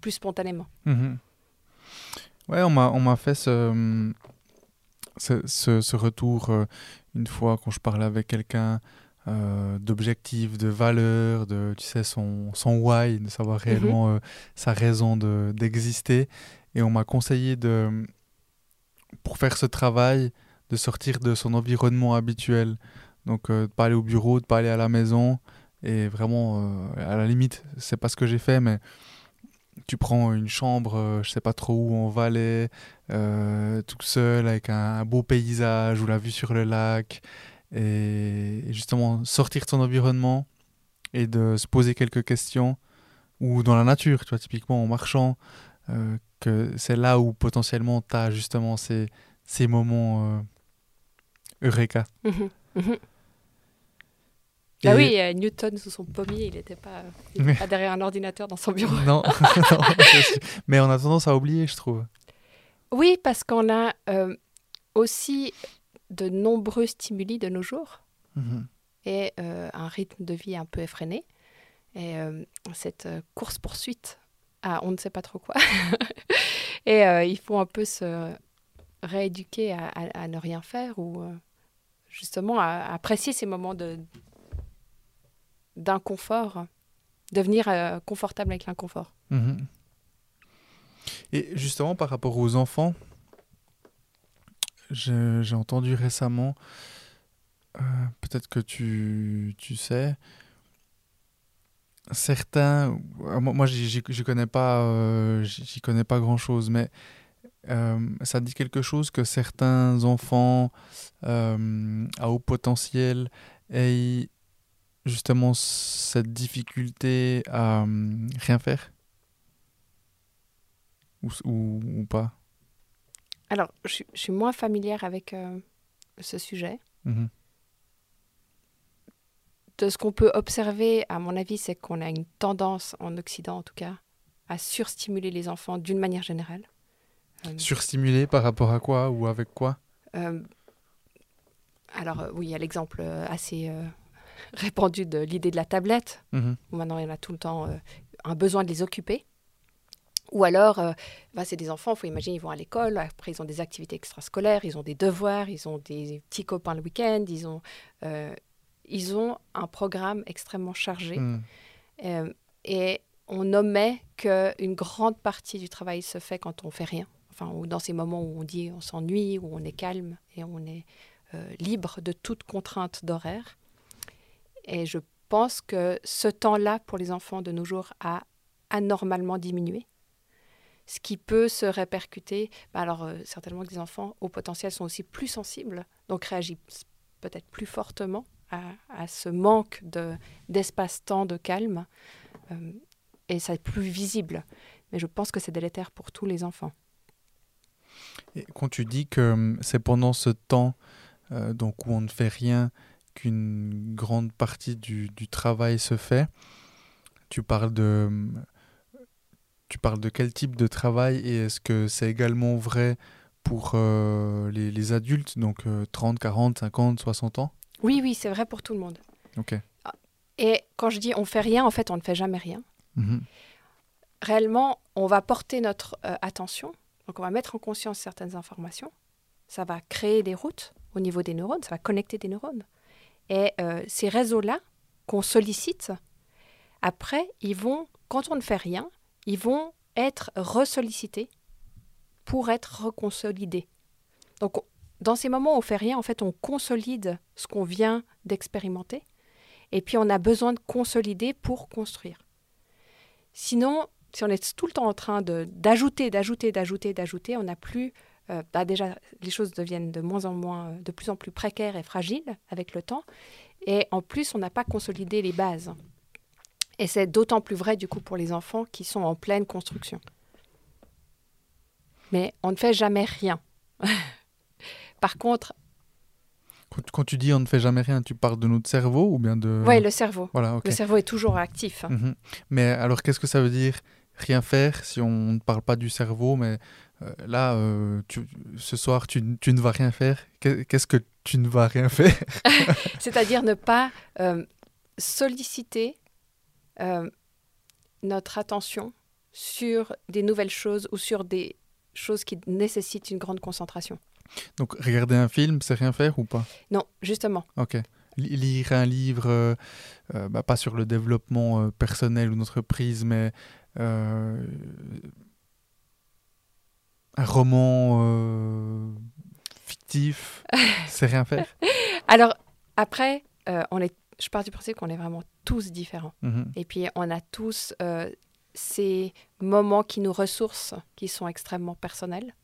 plus spontanément. Mhm. Ouais, on m'a, on m'a fait ce, ce, ce, retour une fois quand je parlais avec quelqu'un euh, d'objectifs, de valeurs, de tu sais son, son why, de savoir mhm. réellement euh, sa raison de, d'exister. Et on m'a conseillé de, pour faire ce travail, de sortir de son environnement habituel. Donc euh, de pas aller au bureau, de pas aller à la maison. Et vraiment, à la limite, c'est pas ce que j'ai fait, mais tu prends une chambre, je sais pas trop où, en Valais, tout seul, avec un, beau paysage ou la vue sur le lac et, justement sortir de son environnement et de se poser quelques questions ou dans la nature, tu vois, typiquement en marchant, euh, que c'est là où potentiellement tu as justement ces, ces moments euh, eureka. Mhm, mhm. Ah oui, Newton sous son pommier, il n'était pas, pas, derrière un ordinateur dans son bureau. non, mais on a tendance à oublier, je trouve. Oui, parce qu'on a euh, aussi de nombreux stimuli de nos jours mhm. et euh, un rythme de vie un peu effréné. Et euh, cette euh, course-poursuite à on ne sait pas trop quoi. et il faut un peu se rééduquer à, ne rien faire ou justement à, apprécier ces moments de d'inconfort, devenir confortable avec l'inconfort. Mhm. Et justement par rapport aux enfants, j'ai entendu récemment, euh, peut-être que tu, tu, sais, certains, euh, moi, j'y connais pas, euh, j'y connais pas grand chose, mais ça dit quelque chose que certains enfants à haut potentiel aient justement cette difficulté à rien faire? Ou, ou pas? Alors, je, suis moins familière avec euh, ce sujet. Mhm. De ce qu'on peut observer, à mon avis, c'est qu'on a une tendance, en Occident en tout cas, à surstimuler les enfants d'une manière générale. Euh, surstimuler par rapport à quoi ou avec quoi? Euh, Alors, oui, il y a l'exemple assez répandu de l'idée de la tablette, où maintenant il y en a tout le temps un besoin de les occuper. Ou alors, euh, bah, c'est des enfants, il faut imaginer, ils vont à l'école, après ils ont des activités extrascolaires, ils ont des devoirs, ils ont des petits copains le week-end, ils ont, euh, ils ont un programme extrêmement chargé. Hmm. Euh, et on omet qu'une grande partie du travail se fait quand on fait rien. Enfin, ou dans ces moments où on dit on s'ennuie, où on est calme et on est libre de toute contrainte d'horaire. Et je pense que ce temps-là pour les enfants de nos jours a anormalement diminué ce qui peut se répercuter. Bah, alors, euh, certainement que les enfants au potentiel sont aussi plus sensibles, donc réagissent peut-être plus fortement à, ce manque de, d'espace-temps, de calme, euh, et ça est plus visible. Mais je pense que c'est délétère pour tous les enfants. Et quand tu dis que hum, c'est pendant ce temps euh, donc où on ne fait rien qu'une grande partie du, du, travail se fait, tu parles de hum, tu parles de quel type de travail et est-ce que c'est également vrai pour euh, les, adultes, donc 30, 40, 50, 60 ans? Oui, oui, c'est vrai pour tout le monde. Ok. Ah, et quand je dis on fait rien, en fait, on ne fait jamais rien. Mhm. Réellement, on va porter notre euh, attention, donc on va mettre en conscience certaines informations. Ça va créer des routes au niveau des neurones, ça va connecter des neurones. Et euh, ces réseaux-là qu'on sollicite, après, ils vont, quand on ne fait rien, ils vont être ressollicités pour être reconsolidés. Donc, dans ces moments où on fait rien, en fait, on consolide ce qu'on vient d'expérimenter, et puis on a besoin de consolider pour construire. Sinon, si on est tout le temps en train d'ajouter, d'ajouter, d'ajouter, d'ajouter, on n'a plus euh, bah déjà, les choses deviennent de moins en moins, de plus en plus précaires et fragiles avec le temps. Et en plus, on n'a pas consolidé les bases. Et c'est d'autant plus vrai, du coup, pour les enfants qui sont en pleine construction. Mais on ne fait jamais rien. Par contre, quand, tu dis on ne fait jamais rien, tu parles de notre cerveau ou bien de... Oui, le cerveau. Voilà, Le cerveau est toujours actif. Mhm. Mais alors, qu'est-ce que ça veut dire rien faire si on ne parle pas du cerveau Mais euh, là, euh, ce soir, tu, ne vas rien faire. Qu'est-ce que tu ne vas rien faire? C'est-à-dire ne pas euh, solliciter notre attention sur des nouvelles choses ou sur des choses qui nécessitent une grande concentration. Donc regarder un film, c'est rien faire ou pas? Non, justement. Ok. lire un livre, euh, euh, bah, pas sur le développement euh, personnel ou d'entreprise, mais un roman fictif, c'est rien faire? Alors après, on est, je pars du principe qu'on est vraiment tous différents. Mhm. Et puis on a tous ces moments qui nous ressourcent, qui sont extrêmement personnels.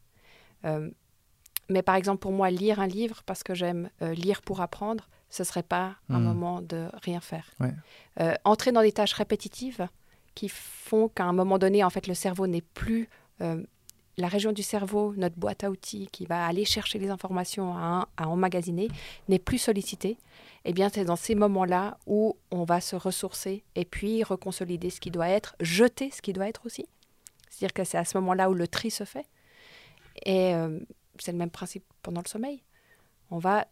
Mais par exemple, pour moi, lire un livre, parce que j'aime euh, lire pour apprendre, ce ne serait pas un hmm. moment de rien faire. Euh, entrer dans des tâches répétitives qui font qu'à un moment donné, en fait, le cerveau n'est plus euh, la région du cerveau, notre boîte à outils qui va aller chercher les informations à, à emmagasiner, n'est plus sollicitée. Eh bien, c'est dans ces moments-là où on va se ressourcer et puis reconsolider ce qui doit être, jeter ce qui doit être aussi. C'est-à-dire que c'est à ce moment-là où le tri se fait. Et c'est le même principe pendant le sommeil. On va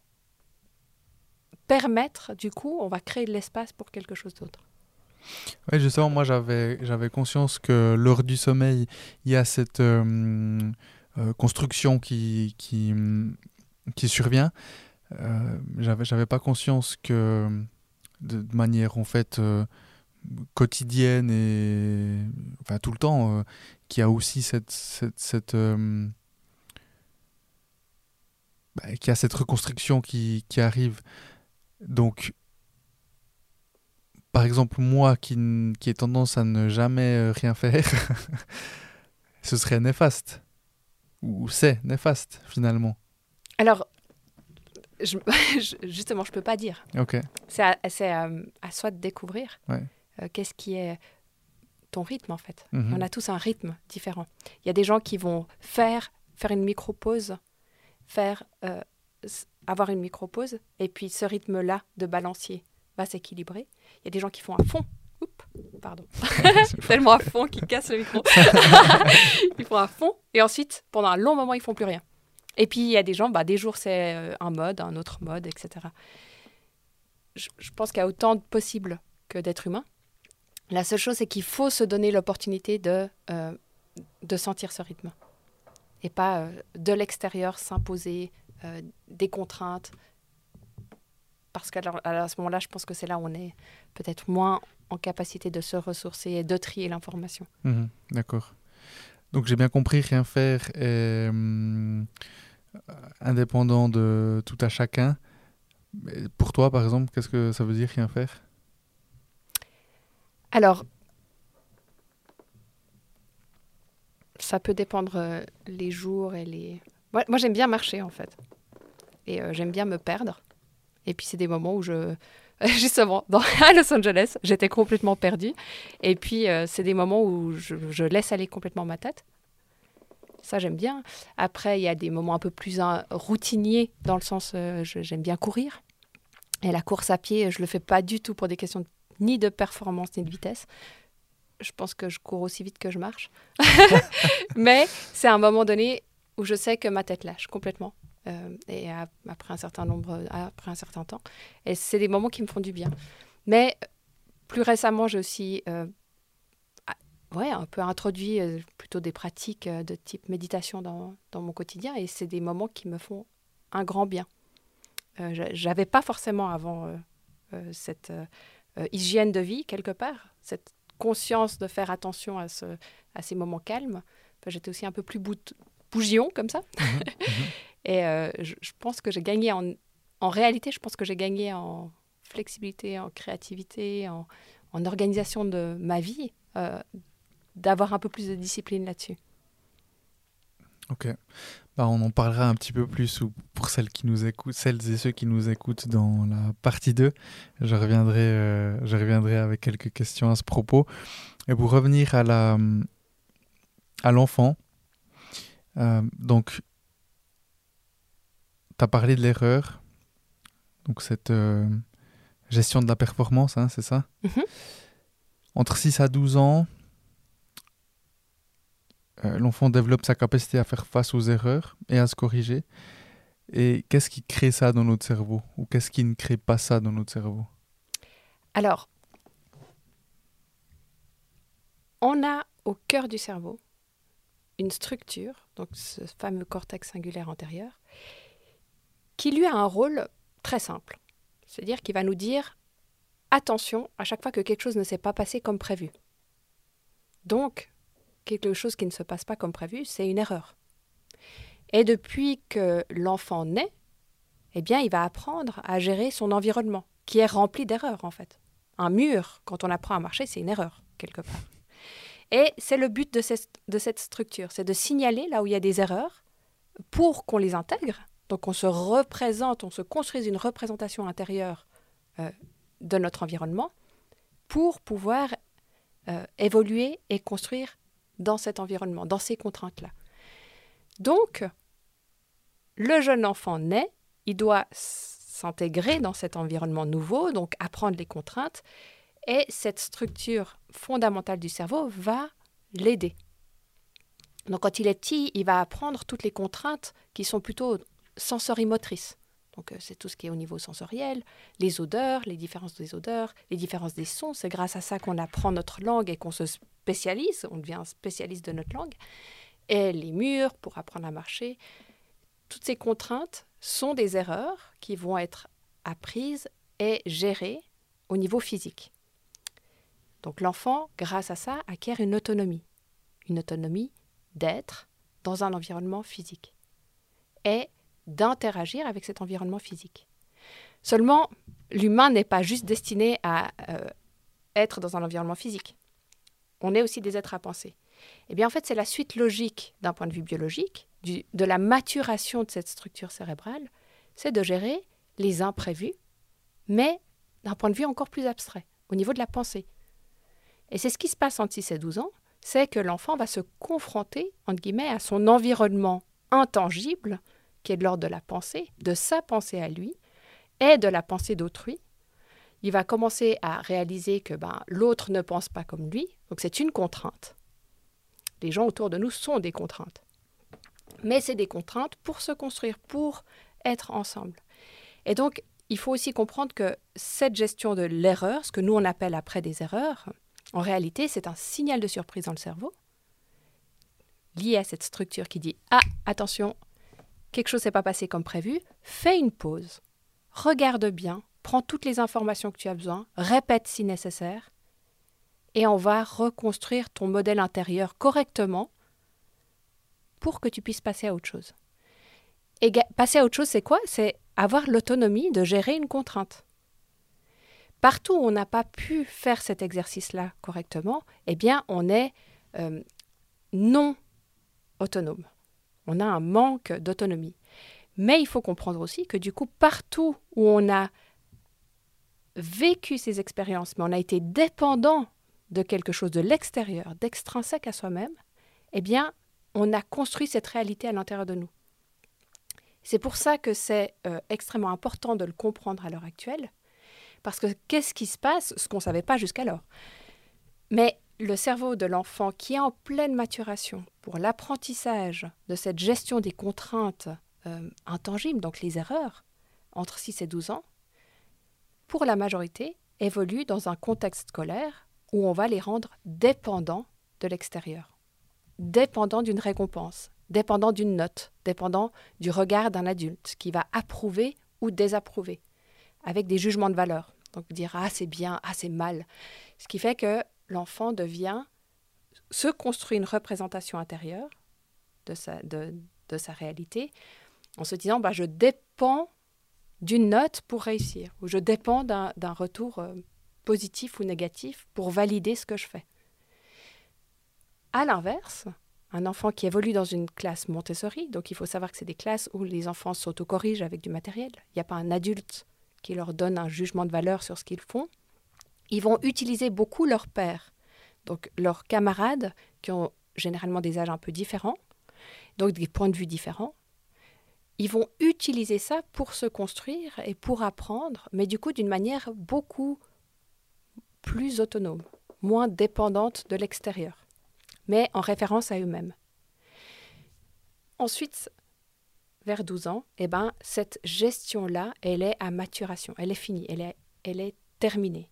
permettre, du coup, on va créer de l'espace pour quelque chose d'autre. Oui, justement, moi j'avais, conscience que lors du sommeil, il y a cette euh, euh, construction qui survient. Euh, j'avais, j'avais pas conscience que de, manière en fait quotidienne et enfin tout le temps, qu'il y a aussi cette, cette, cette bah, a cette reconstruction qui, qui, arrive. Donc, par exemple, moi qui, qui ai tendance à ne jamais euh, rien faire, ce serait néfaste. Ou c'est néfaste, finalement. Alors, je, justement, je peux pas dire. C'est à, à, soi de découvrir ouais. Euh, qu'est-ce qui est ton rythme, en fait. Mhm. On a tous un rythme différent. Il y a des gens qui vont faire, faire une micro-pause faire euh, avoir une micro-pause et puis ce rythme-là de balancier va s'équilibrer. Il y a des gens qui font à fond. Oups, pardon. Tellement à fond qu'ils cassent le micro. ils font à fond et ensuite, pendant un long moment, ils font plus rien. Et puis, il y a des gens, bah, des jours, c'est euh, un mode, un autre mode, etc. Je, pense qu'il y a autant de possibles que d'êtres humains. La seule chose, c'est qu'il faut se donner l'opportunité de, euh, sentir ce rythme et pas euh, de l'extérieur s'imposer des contraintes. Parce qu'à ce moment-là, je pense que c'est là où on est peut-être moins en capacité de se ressourcer et de trier l'information. Mhm, d'accord. Donc j'ai bien compris, rien faire est hum, indépendant de tout à chacun. pour toi, par exemple, qu'est-ce que ça veut dire rien faire? Alors, ça peut dépendre euh, les jours et les. Moi, j'aime bien marcher en fait. Et euh, j'aime bien me perdre. Et puis c'est des moments où je. Justement, dans, à Los Angeles, j'étais complètement perdue. Et puis euh, c'est des moments où je, laisse aller complètement ma tête. Ça, j'aime bien. Après, il y a des moments un peu plus routiniers, dans le sens, j'aime bien courir. Et la course à pied, je le fais pas du tout pour des questions ni de performance ni de vitesse je pense que je cours aussi vite que je marche. Mais c'est un moment donné où je sais que ma tête lâche complètement. Euh, et après un certain nombre, après un certain temps. Et c'est des moments qui me font du bien. Mais plus récemment, j'ai aussi euh, ouais, un peu introduit euh, plutôt des pratiques de type méditation dans, dans, mon quotidien. Et c'est des moments qui me font un grand bien. J'avais pas forcément avant cette hygiène de vie quelque part, cette conscience de faire attention à, ce, à ces moments calmes. J'étais aussi un peu plus bougion comme ça. Et euh, je, pense que j'ai gagné en... En réalité, je pense que j'ai gagné en flexibilité, en créativité, en, en organisation de ma vie, euh, d'avoir un peu plus de discipline là-dessus. Ok. Bah, on en parlera un petit peu plus ou pour celles, qui nous écoutent, celles et ceux qui nous écoutent dans la partie 2. Je reviendrai, euh, je reviendrai avec quelques questions à ce propos. Et pour revenir à la à l'enfant, donc tu as parlé de l'erreur, donc cette euh, gestion de la performance, hein, c'est ça? Mhm. Entre 6 à 12 ans, euh, l'enfant développe sa capacité à faire face aux erreurs et à se corriger. Et qu'est-ce qui crée ça dans notre cerveau? Ou qu'est-ce qui ne crée pas ça dans notre cerveau? Alors, on a au cœur du cerveau une structure, donc ce fameux cortex singulaire antérieur, qui lui a un rôle très simple. C'est-à-dire qu'il va nous dire attention à chaque fois que quelque chose ne s'est pas passé comme prévu. Donc, quelque chose qui ne se passe pas comme prévu, c'est une erreur. Et depuis que l'enfant naît, eh bien, il va apprendre à gérer son environnement, qui est rempli d'erreurs en fait. Un mur, quand on apprend à marcher, c'est une erreur, quelque part. Et c'est le but de cette, de cette structure, c'est de signaler là où il y a des erreurs pour qu'on les intègre. Donc on se représente, on se construise une représentation intérieure euh, de notre environnement pour pouvoir euh, évoluer et construire dans cet environnement, dans ces contraintes-là. Donc, le jeune enfant naît, il doit s'intégrer dans cet environnement nouveau, donc apprendre les contraintes, et cette structure fondamentale du cerveau va l'aider. Donc quand il est petit, il va apprendre toutes les contraintes qui sont plutôt sensorimotrices. Donc euh, c'est tout ce qui est au niveau sensoriel, les odeurs, les différences des odeurs, les différences des sons. C'est grâce à ça qu'on apprend notre langue et qu'on se spécialise, on devient spécialiste de notre langue. Et les murs pour apprendre à marcher. Toutes ces contraintes sont des erreurs qui vont être apprises et gérées au niveau physique. Donc l'enfant, grâce à ça, acquiert une autonomie, une autonomie d'être dans un environnement physique et d'interagir avec cet environnement physique. Seulement, l'humain n'est pas juste destiné à euh, être dans un environnement physique. On est aussi des êtres à penser. Eh bien, en fait, c'est la suite logique d'un point de vue biologique, de la maturation de cette structure cérébrale, c'est de gérer les imprévus, mais d'un point de vue encore plus abstrait, au niveau de la pensée. Et c'est ce qui se passe entre 6 et 12 ans, c'est que l'enfant va se confronter, entre guillemets, à son environnement intangible, qui est de l'ordre de la pensée, de sa pensée à lui, et de la pensée d'autrui. Il va commencer à réaliser que ben, l'autre ne pense pas comme lui, donc c'est une contrainte. Les gens autour de nous sont des contraintes. Mais c'est des contraintes pour se construire, pour être ensemble. Et donc, il faut aussi comprendre que cette gestion de l'erreur, ce que nous on appelle après des erreurs, en réalité, c'est un signal de surprise dans le cerveau lié à cette structure qui dit Ah, attention, quelque chose s'est pas passé comme prévu, fais une pause, regarde bien, prends toutes les informations que tu as besoin, répète si nécessaire, et on va reconstruire ton modèle intérieur correctement pour que tu puisses passer à autre chose. Et passer à autre chose, c'est quoi? C'est avoir l'autonomie de gérer une contrainte. Partout où on n'a pas pu faire cet exercice-là correctement, eh bien, on est euh, non autonome. On a un manque d'autonomie. Mais il faut comprendre aussi que du coup, partout où on a vécu ces expériences, mais on a été dépendant de quelque chose de l'extérieur, d'extrinsèque à soi-même, eh bien, on a construit cette réalité à l'intérieur de nous. C'est pour ça que c'est euh, extrêmement important de le comprendre à l'heure actuelle, parce que qu'est-ce qui se passe, ce qu'on ne savait pas jusqu'alors. Mais le cerveau de l'enfant qui est en pleine maturation pour l'apprentissage de cette gestion des contraintes euh, intangibles, donc les erreurs, entre 6 et 12 ans, pour la majorité, évolue dans un contexte scolaire où on va les rendre dépendants de l'extérieur, dépendants d'une récompense, dépendants d'une note, dépendants du regard d'un adulte qui va approuver ou désapprouver, avec des jugements de valeur. Donc dire ah c'est bien, ah c'est mal. Ce qui fait que l'enfant devient, se construit une représentation intérieure de sa, de, de sa réalité en se disant bah, je dépends d'une note pour réussir, ou je dépends d'un retour euh, positif ou négatif pour valider ce que je fais. À l'inverse, un enfant qui évolue dans une classe Montessori, donc il faut savoir que c'est des classes où les enfants s'autocorrigent avec du matériel. Il n'y a pas un adulte qui leur donne un jugement de valeur sur ce qu'ils font. Ils vont utiliser beaucoup leur père, donc leurs camarades qui ont généralement des âges un peu différents, donc des points de vue différents. Ils vont utiliser ça pour se construire et pour apprendre, mais du coup d'une manière beaucoup plus autonome, moins dépendante de l'extérieur, mais en référence à eux-mêmes. Ensuite, vers 12 ans, eh ben, cette gestion-là, elle est à maturation, elle est finie, elle est, elle est terminée.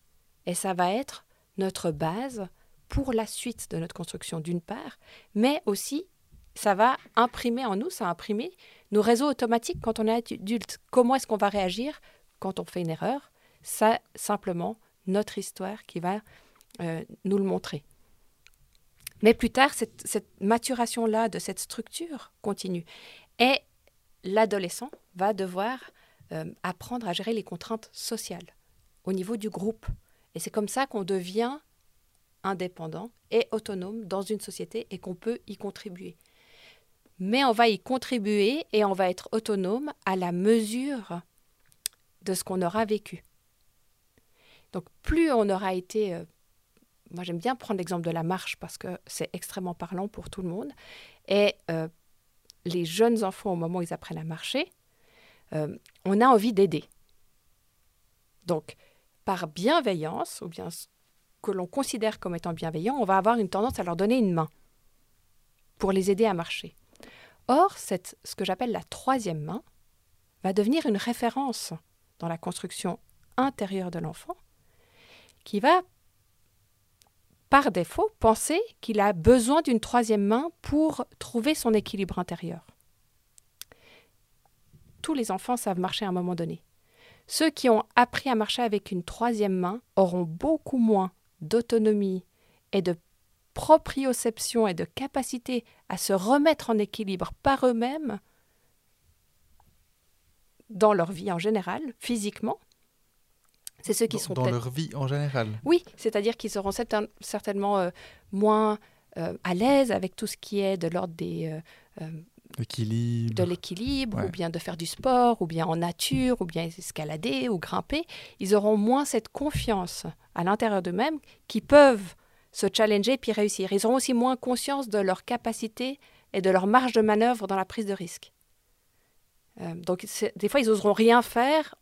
Et ça va être notre base pour la suite de notre construction d'une part, mais aussi ça va imprimer en nous, ça va imprimer nos réseaux automatiques quand on est adulte. Comment est-ce qu'on va réagir quand on fait une erreur? Ça, simplement, notre histoire qui va euh, nous le montrer. Mais plus tard, cette, maturation-là de cette structure continue. Et l'adolescent va devoir euh, apprendre à gérer les contraintes sociales au niveau du groupe. Et c'est comme ça qu'on devient indépendant et autonome dans une société et qu'on peut y contribuer. Mais on va y contribuer et on va être autonome à la mesure de ce qu'on aura vécu. Donc plus on aura été... Euh, moi j'aime bien prendre l'exemple de la marche parce que c'est extrêmement parlant pour tout le monde. Et euh, les jeunes enfants, au moment où ils apprennent à marcher, euh, on a envie d'aider. Donc, par bienveillance, ou bien que l'on considère comme étant bienveillant, on va avoir une tendance à leur donner une main pour les aider à marcher. Or, ce que j'appelle la troisième main va devenir une référence dans la construction intérieure de l'enfant qui va par défaut, penser qu'il a besoin d'une troisième main pour trouver son équilibre intérieur. Tous les enfants savent marcher à un moment donné. Ceux qui ont appris à marcher avec une troisième main auront beaucoup moins d'autonomie et de proprioception et de capacité à se remettre en équilibre par eux-mêmes dans leur vie en général, physiquement, c'est ceux qui dans, sont dans leur vie en général. Oui, c'est-à-dire qu'ils seront certain- certainement euh, moins euh, à l'aise avec tout ce qui est de l'ordre des euh, de l'équilibre, Ouais. ou bien de faire du sport, ou bien en nature, ou bien escalader ou grimper. Ils auront moins cette confiance à l'intérieur d'eux-mêmes qui peuvent se challenger puis réussir. Ils auront aussi moins conscience de leur capacité et de leur marge de manœuvre dans la prise de risque. Euh, donc, des fois, ils n'oseront rien faire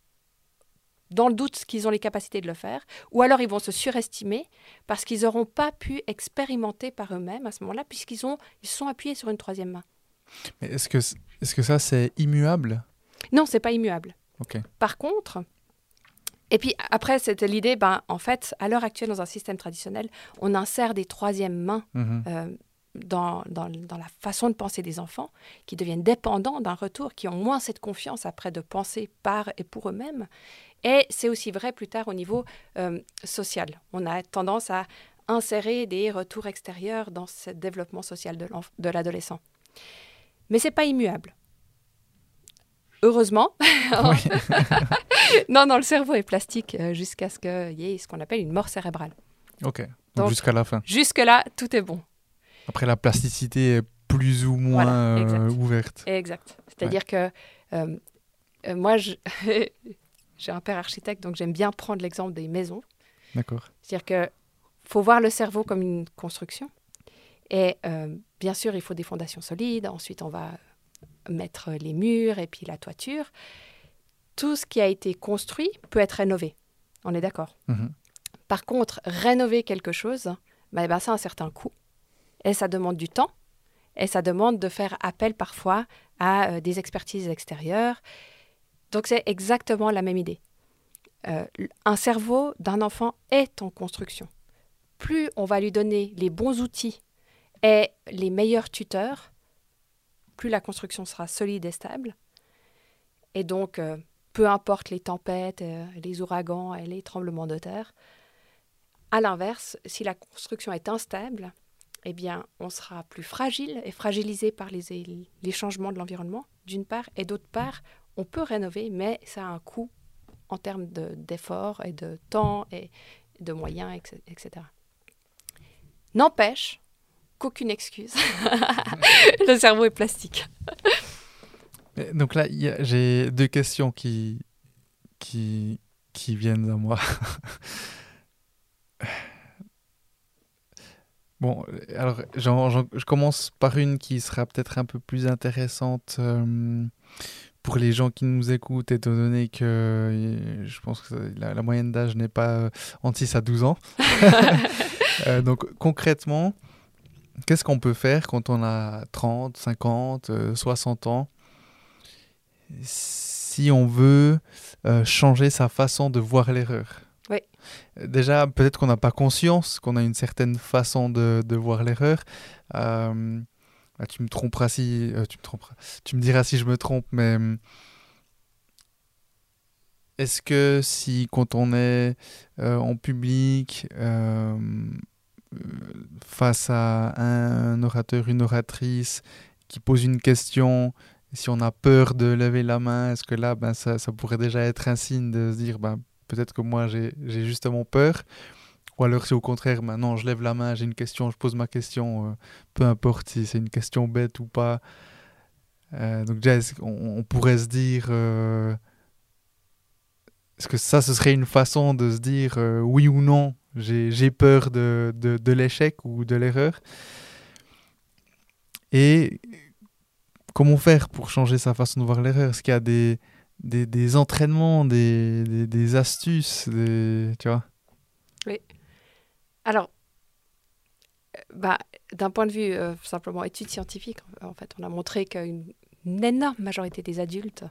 dans le doute qu'ils ont les capacités de le faire, ou alors ils vont se surestimer parce qu'ils n'auront pas pu expérimenter par eux-mêmes à ce moment-là, puisqu'ils ont, ils se sont appuyés sur une troisième main. Mais est-ce que, est-ce que ça, c'est immuable? Non, c'est pas immuable. Ok. Par contre, et puis après, c'était l'idée, ben, en fait, à l'heure actuelle, dans un système traditionnel, on insère des troisièmes mains Mhm. euh, dans, dans, dans la façon de penser des enfants, qui deviennent dépendants d'un retour, qui ont moins cette confiance après de penser par et pour eux-mêmes. Et c'est aussi vrai plus tard au niveau euh, social. On a tendance à insérer des retours extérieurs dans ce développement social de l'adolescent. Mais c'est pas immuable. Heureusement, non, non, le cerveau est plastique euh, jusqu'à ce qu'il y ait ce qu'on appelle une mort cérébrale. Ok. Donc, Donc- jusqu'à la fin. Jusque-là, tout est bon. Après, la plasticité est plus ou moins Voilà, euh, ouverte. Exact. C'est-à-dire que euh, euh, moi, j'ai un père architecte, donc j'aime bien prendre l'exemple des maisons. D'accord. C'est-à-dire que faut voir le cerveau comme une construction. Et euh, bien sûr, il faut des fondations solides. Ensuite, on va mettre les murs et puis la toiture. Tout ce qui a été construit peut être rénové. On est d'accord? Mhm. Par contre, rénover quelque chose, ben, ben, ça a un certain coût. Et ça demande du temps. Et ça demande de faire appel parfois à euh, des expertises extérieures. Donc c'est exactement la même idée. Euh, un cerveau d'un enfant est en construction. Plus on va lui donner les bons outils et les meilleurs tuteurs, plus la construction sera solide et stable. Et donc, euh, peu importe les tempêtes, euh, les ouragans et les tremblements de terre, à l'inverse, si la construction est instable, eh bien, on sera plus fragile et fragilisé par les, les changements de l'environnement, d'une part, et d'autre part, on peut rénover, mais ça a un coût en termes de- d'efforts et de temps et de moyens, etc. N'empêche qu'aucune excuse le cerveau est plastique. Donc là, j'ai deux questions qui, qui, qui viennent à moi. bon, alors je commence par une qui sera peut-être un peu plus intéressante euh, pour les gens qui nous écoutent, étant donné que euh, je pense que la, moyenne d'âge n'est pas euh, entre 6 à 12 ans. donc concrètement, qu'est-ce qu'on peut faire quand on a 30, 50, 60 ans? Si on veut euh, changer sa façon de voir l'erreur. Oui. Déjà, peut-être qu'on n'a pas conscience qu'on a une certaine façon de, de voir l'erreur. Euh, ah, tu me tromperas si euh, tu me tromperas. Tu me diras si je me trompe, mais est-ce que si quand on est en public face à un orateur, une oratrice qui pose une question si on a peur de lever la main, est-ce que là, ben, ça, ça, pourrait déjà être un signe de se dire, ben, peut-être que moi, j'ai justement peur? Ou alors, si au contraire, maintenant, je lève la main, j'ai une question, je pose ma question, euh, peu importe si c'est une question bête ou pas. Euh, donc déjà, on, pourrait se dire... Euh, est-ce que ça, ce serait une façon de se dire oui ou non, j'ai peur de, de, l'échec ou de l'erreur. Et comment faire pour changer sa façon de voir l'erreur? Est-ce qu'il y a des, des, des entraînements, des, des, des, astuces, des, tu vois? Oui. Alors, euh, bah, d'un point de vue euh, simplement étude scientifique, en fait, on a montré qu'une énorme majorité des adultes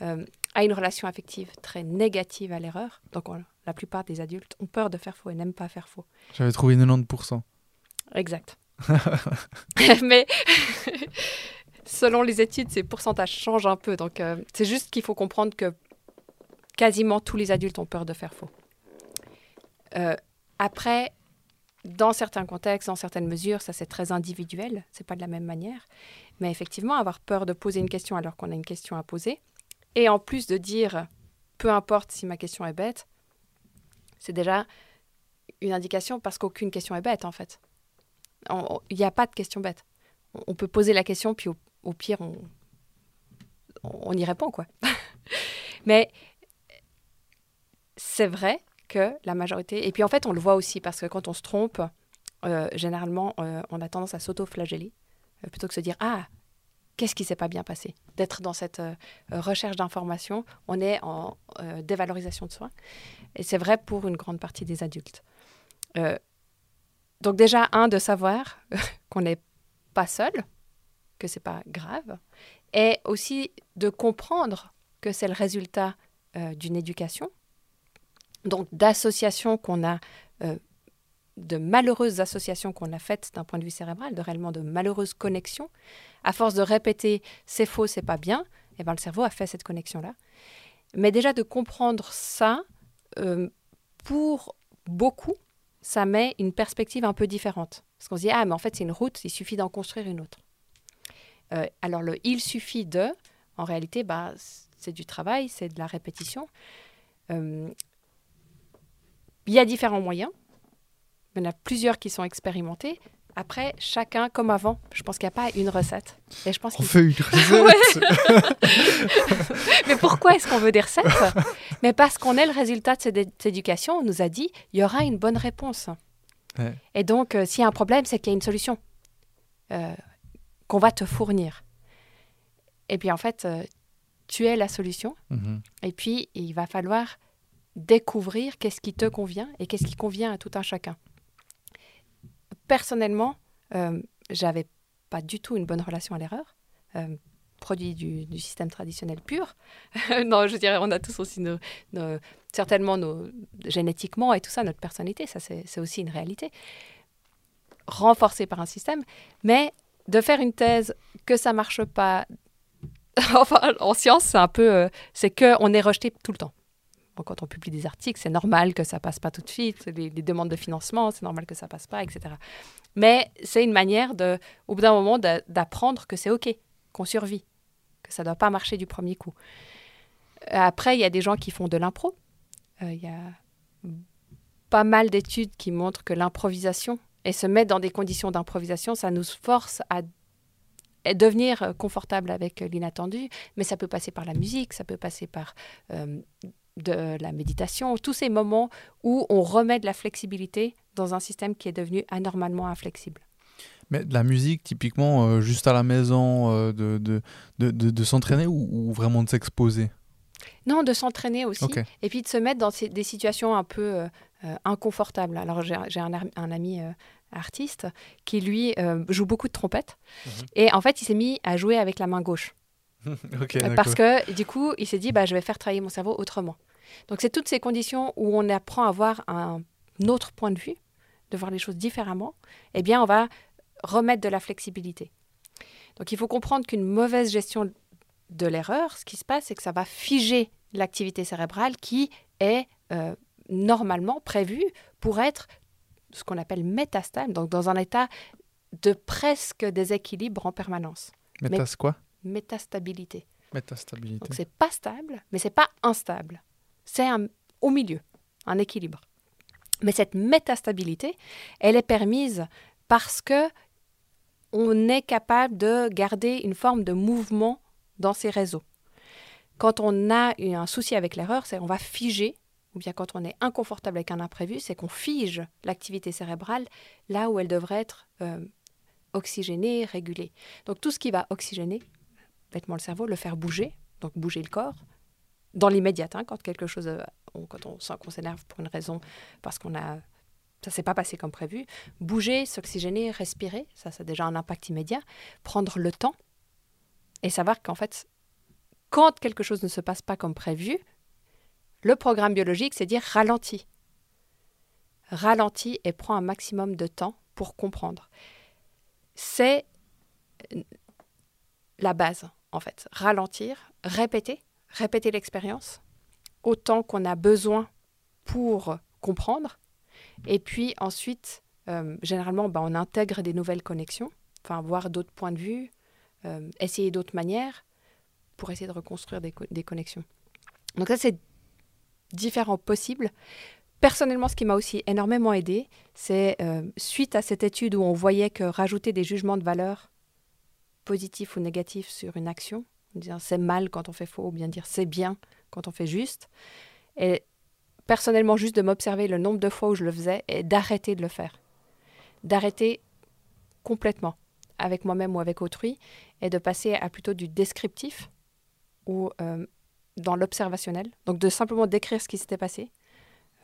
euh, a une relation affective très négative à l'erreur. Donc, la plupart des adultes ont peur de faire faux et n'aiment pas faire faux. J'avais trouvé 90%. Exact. Mais selon les études, ces pourcentages changent un peu. Donc, euh, c'est juste qu'il faut comprendre que quasiment tous les adultes ont peur de faire faux. Euh, après, dans certains contextes, dans certaines mesures, ça c'est très individuel, c'est pas de la même manière. Mais effectivement, avoir peur de poser une question alors qu'on a une question à poser, et en plus de dire peu importe si ma question est bête, c'est déjà une indication parce qu'aucune question est bête en fait. Il n'y a pas de question bête. On peut poser la question, puis au pire, on, on y répond, quoi. Mais c'est vrai que la majorité... Et puis en fait, on le voit aussi, parce que quand on se trompe, euh, généralement, euh, on a tendance à s'auto-flageller, euh, plutôt que se dire, ah, qu'est-ce qui s'est pas bien passé? D'être dans cette recherche d'information, on est en dévalorisation de soi. Et c'est vrai pour une grande partie des adultes. donc déjà, un, de savoir qu'on n'est pas seul, que c'est pas grave, et aussi de comprendre que c'est le résultat euh, d'une éducation, donc d'associations qu'on a, euh, de malheureuses associations qu'on a faites d'un point de vue cérébral, de réellement de malheureuses connexions. À force de répéter c'est faux, c'est pas bien, et eh ben le cerveau a fait cette connexion-là. Mais déjà de comprendre ça, euh, pour beaucoup, ça met une perspective un peu différente. Parce qu'on se dit, ah, mais en fait, c'est une route, il suffit d'en construire une autre. Euh, alors le il suffit de, en réalité, bah, c'est du travail, c'est de la répétition. Euh, il y a différents moyens. Il y en a plusieurs qui sont expérimentés. Après, chacun, comme avant, je pense qu'il n'y a pas une recette. Et je pense On fait une recette Mais pourquoi est-ce qu'on veut des recettes? Mais parce qu'on est le résultat de cette éducation, on nous a dit, il y aura une bonne réponse. Et donc, euh, s'il y a un problème, c'est qu'il y a une solution qu'on va te fournir. Et puis en fait, euh, tu es la solution. Mhm. Et puis, il va falloir découvrir qu'est-ce qui te convient et qu'est-ce qui convient à tout un chacun. Personnellement, euh, j'avais pas du tout une bonne relation à l'erreur. Euh, produit du, système traditionnel pur. non, je dirais, on a tous aussi nos, certainement nos, génétiquement et tout ça, notre personnalité, ça c'est aussi une réalité, renforcée par un système. Mais de faire une thèse que ça marche pas, enfin, en science, c'est un peu, euh, c'est que on est rejeté tout le temps. Quand on publie des articles, c'est normal que ça passe pas tout de suite. Les, demandes de financement, c'est normal que ça passe pas, etc. Mais c'est une manière de, au bout d'un moment, d'apprendre que c'est ok, qu'on survit, que ça doit pas marcher du premier coup. Après, il y a des gens qui font de l'impro. Euh, il y a pas mal d'études qui montrent que l'improvisation et se mettre dans des conditions d'improvisation, ça nous force à devenir confortable avec l'inattendu, mais ça peut passer par la musique, ça peut passer par euh, de la méditation, tous ces moments où on remet de la flexibilité dans un système qui est devenu anormalement inflexible. Mais de la musique, typiquement, euh, juste à la maison, euh, de, de, de, s'entraîner ou, ou vraiment de s'exposer? Non, de s'entraîner aussi, et puis de se mettre dans des situations un peu euh, inconfortables. Alors j'ai un, ami artiste qui, lui, joue beaucoup de trompette, Mhm. et en fait, il s'est mis à jouer avec la main gauche. Ok, Euh. Parce que du coup, il s'est dit, bah, je vais faire travailler mon cerveau autrement. Donc, c'est toutes ces conditions où on apprend à avoir un autre point de vue, de voir les choses différemment. Eh bien, on va remettre de la flexibilité. Donc, il faut comprendre qu'une mauvaise gestion de l'erreur, ce qui se passe, c'est que ça va figer l'activité cérébrale qui est euh, normalement prévue pour être ce qu'on appelle métastable, donc dans un état de presque déséquilibre en permanence. Métas quoi? Métastabilité. Métastabilité. Donc c'est pas stable, mais c'est pas instable. C'est un- au milieu, un équilibre. Mais cette métastabilité, elle est permise parce que on est capable de garder une forme de mouvement dans ces réseaux. Quand on a un souci avec l'erreur, c'est on va figer, ou bien quand on est inconfortable avec un imprévu, c'est qu'on fige l'activité cérébrale là où elle devrait être euh, oxygénée, régulée. Donc tout ce qui va oxygéner, bêtement le cerveau, le faire bouger, donc bouger le corps, dans l'immédiat, hein, quand quelque chose, euh, on- quand on sent qu'on s'énerve pour une raison, parce qu'on a, ça s'est pas passé comme prévu, bouger, s'oxygéner, respirer, ça, ça a déjà un impact immédiat, prendre le temps et savoir qu'en fait, quand quelque chose ne se passe pas comme prévu, le programme biologique, c'est dire ralentis. Ralentis et prends un maximum de temps pour comprendre. C'est euh, la base, en fait. Ralentir, répéter, répéter l'expérience autant qu'on a besoin pour comprendre. Et puis ensuite, euh, généralement, bah, on intègre des nouvelles connexions, enfin, voir d'autres points de vue, euh, essayer d'autres manières pour essayer de reconstruire des, co- des connexions. Donc ça, c'est différents possibles. Personnellement, ce qui m'a aussi énormément aidé, c'est euh, suite à cette étude où on voyait que rajouter des jugements de valeur positifs ou négatifs sur une action, dire c'est mal quand on fait faux, ou bien dire c'est bien quand on fait juste, et personnellement juste de m'observer le nombre de fois où je le faisais et d'arrêter de le faire. D'arrêter complètement avec moi-même ou avec autrui et de passer à plutôt du descriptif ou euh, dans l'observationnel. Donc de simplement décrire ce qui s'était passé.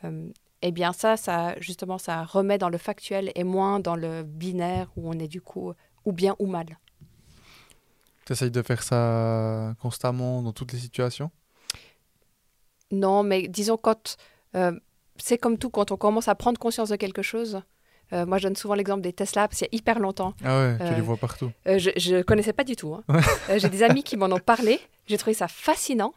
Euh, eh bien ça, ça justement, ça remet dans le factuel et moins dans le binaire où on est du coup ou bien ou mal. Tu essayes de faire ça constamment dans toutes les situations? Non, mais disons quand euh, c'est comme tout, quand on commence à prendre conscience de quelque chose. euh, moi, je donne souvent l'exemple des Tesla, parce qu'il y a hyper longtemps. Ah ouais, tu Euh, les vois partout. Euh, je ne connaissais pas du tout. hein. Ouais. Euh, J'ai des amis qui m'en ont parlé. J'ai trouvé ça fascinant.